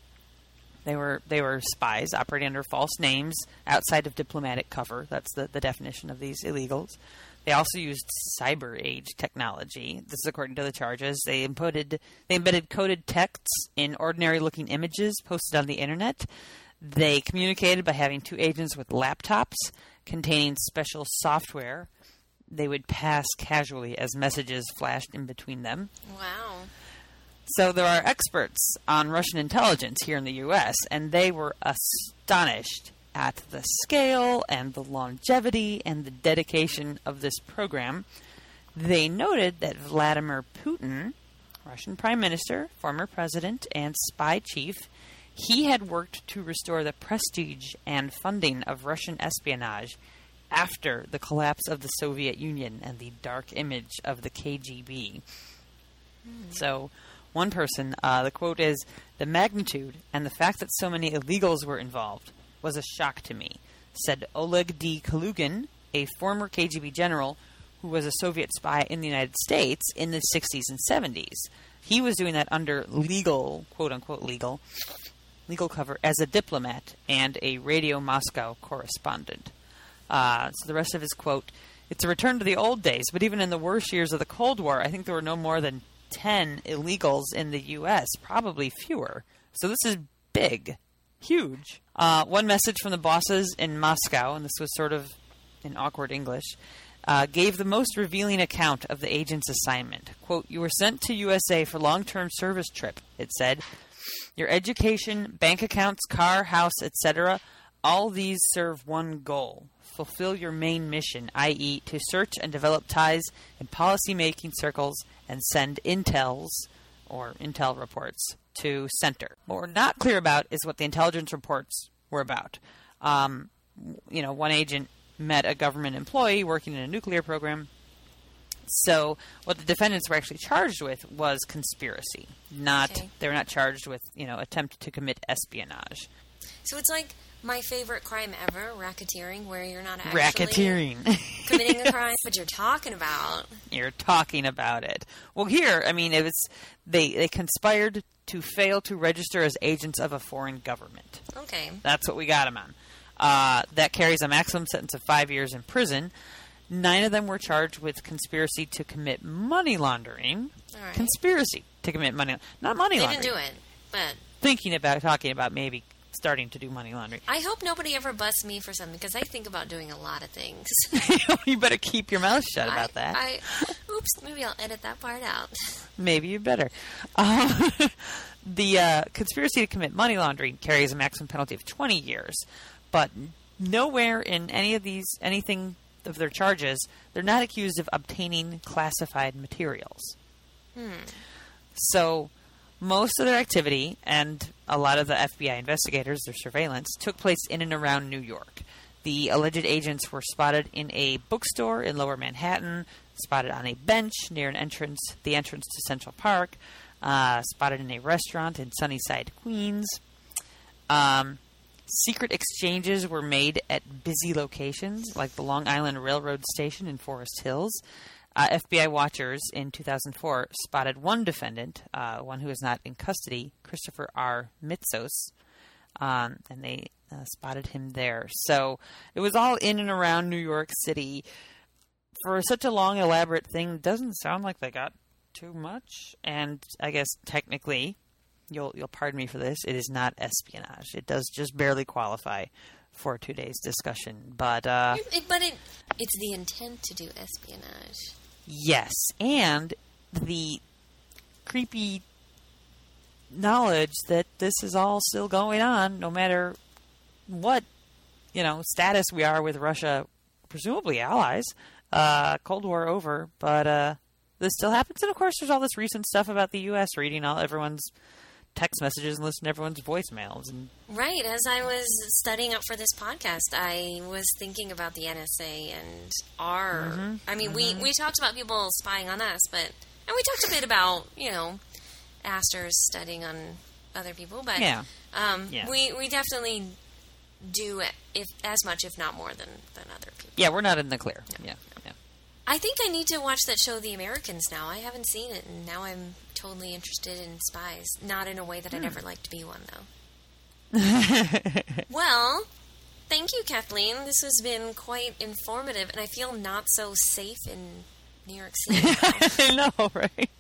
Speaker 2: they were they were spies operating under false names outside of diplomatic cover. That's the, the definition of these illegals. They also used cyber age technology. This is according to the charges. They embedded they embedded coded texts in ordinary looking images posted on the internet. They communicated by having two agents with laptops containing special software. They would pass casually as messages flashed in between them.
Speaker 1: Wow.
Speaker 2: So there are experts on Russian intelligence here in the U.S., and they were astonished at the scale and the longevity and the dedication of this program. They noted that Vladimir Putin, Russian Prime Minister, former president, and spy chief, he had worked to restore the prestige and funding of Russian espionage after the collapse of the Soviet Union and the dark image of the KGB. So, one person, uh, the quote is The magnitude and the fact that so many illegals were involved was a shock to me, said Oleg D. Kalugin, a former KGB general who was a Soviet spy in the United States in the 60s and 70s. he was doing that under legal, quote unquote, legal, legal cover as a diplomat and a Radio Moscow correspondent. Uh, so the rest of his quote It's a return to the old days, but even in the worst years of the Cold War, I think there were no more than 10 illegals in the U.S., probably fewer. So this is big, huge. Uh, one message from the bosses in Moscow, and this was sort of in awkward English, uh, gave the most revealing account of the agent's assignment. Quote, You were sent to USA for long term service trip, it said. Your education, bank accounts, car, house, etc., all these serve one goal fulfill your main mission, i.e., to search and develop ties in policy making circles and send intels or intel reports to center. What we're not clear about is what the intelligence reports were about. Um, you know, one agent met a government employee working in a nuclear program. So, what the defendants were actually charged with was conspiracy. Not
Speaker 1: Okay.
Speaker 2: they were not charged with you know attempt to commit espionage.
Speaker 1: So it's like my favorite crime ever, racketeering, where you're not actually
Speaker 2: Racketeering.
Speaker 1: committing a crime, but you're talking about.
Speaker 2: You're talking about it. Well, here, I mean, it was they they conspired to fail to register as agents of a foreign government.
Speaker 1: Okay.
Speaker 2: That's what we got him on. Uh, that carries a maximum sentence of five years in prison. Nine of them were charged with conspiracy to commit money laundering.
Speaker 1: Right.
Speaker 2: Conspiracy to commit money, not money
Speaker 1: They
Speaker 2: laundering.
Speaker 1: didn't do it, but
Speaker 2: Thinking about talking about maybe starting to do money laundering.
Speaker 1: I hope nobody ever busts me for something because I think about doing a lot of things.
Speaker 2: you better keep your mouth shut about
Speaker 1: I,
Speaker 2: that.
Speaker 1: I, oops, maybe I'll edit that part out.
Speaker 2: Maybe you better. Um, the uh, conspiracy to commit money laundering carries a maximum penalty of 20 years, but nowhere in any of these anything of their charges they're not accused of obtaining classified materials. Hmm. So most of their activity and a lot of the FBI investigators, their surveillance, took place in and around New York. The alleged agents were spotted in a bookstore in Lower Manhattan, spotted on a bench near an entrance, the entrance to Central Park, uh, spotted in a restaurant in Sunnyside, Queens. Um, secret exchanges were made at busy locations like the Long Island Railroad Station in Forest Hills. Uh, FBI watchers in 2004 spotted one defendant, uh, one who is not in custody, Christopher R. Metsos, um, and they uh, spotted him there. So it was all in and around New York City. For such a long, elaborate thing, doesn't sound like they got too much. And I guess technically, you'll you'll pardon me for this, it is not espionage. It does just barely qualify for today's discussion. But uh,
Speaker 1: but it, it's the intent to do espionage.
Speaker 2: Yes, and the creepy knowledge that this is all still going on, no matter what you know status we are with Russia, presumably allies. Uh, Cold War over, but uh, this still happens. And of course, there's all this recent stuff about the U.S. reading all everyone's text messages and listen to everyone's voicemails and
Speaker 1: Right. As I was studying up for this podcast, I was thinking about the NSA and our.
Speaker 2: Mm-hmm.
Speaker 1: I mean, we we talked about people spying on us, but and we talked a bit about you know, Astor's studying on other people, but
Speaker 2: Yeah.
Speaker 1: um,
Speaker 2: Yeah.
Speaker 1: we we definitely do if as much, if not more, than than other people.
Speaker 2: yeah, we're not in the clear. Yeah, yeah.
Speaker 1: I think I need to watch that show, The Americans. Now I haven't seen it, and now I'm totally interested in spies. Not in a way that
Speaker 2: hmm.
Speaker 1: I'd ever like to be one, though. well, thank you, Kathleen. This has been quite informative, and I feel not so safe in New York City.
Speaker 2: I know, right?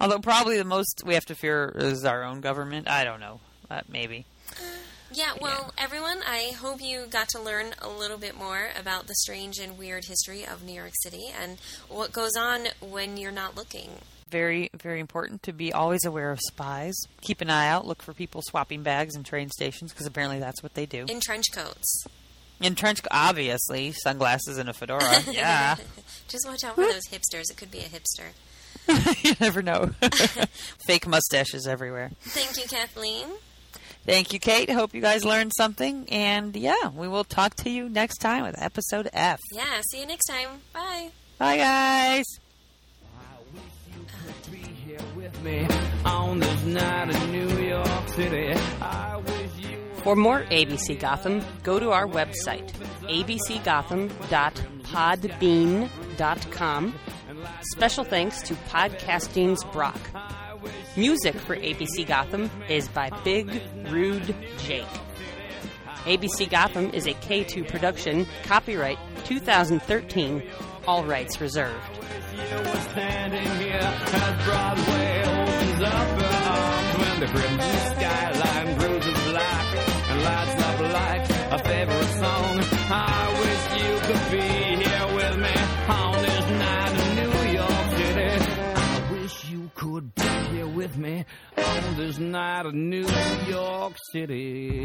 Speaker 2: Although probably the most we have to fear is our own government. I don't know. Uh, maybe.
Speaker 1: Yeah, well, everyone, I hope you got to learn a little bit more about the strange and weird history of New York City and what goes on when you're not looking.
Speaker 2: Very, very important to be always aware of spies. Keep an eye out. Look for people swapping bags in train stations because apparently that's what they do.
Speaker 1: In trench coats.
Speaker 2: In trench, obviously, sunglasses and a fedora. yeah,
Speaker 1: Just watch out for those hipsters. It could be a hipster.
Speaker 2: you never know. Fake mustaches everywhere.
Speaker 1: Thank you, Kathleen.
Speaker 2: Thank you, Kate. Hope you guys learned something. And yeah, we will talk to you next time with episode F.
Speaker 1: Yeah, see you next time. Bye.
Speaker 2: Bye, guys.
Speaker 3: be here with me on this night in New York City. I wish you
Speaker 4: For more ABC Gotham, go to our website, abcgotham.podbean.com,
Speaker 2: Special thanks to Podcasting's Brock. Music for ABC Gotham is by Big Rude Jake. ABC Gotham is a K2 production, copyright 2013, all rights reserved.
Speaker 3: You were standing here you could be here with me on this night in New York City.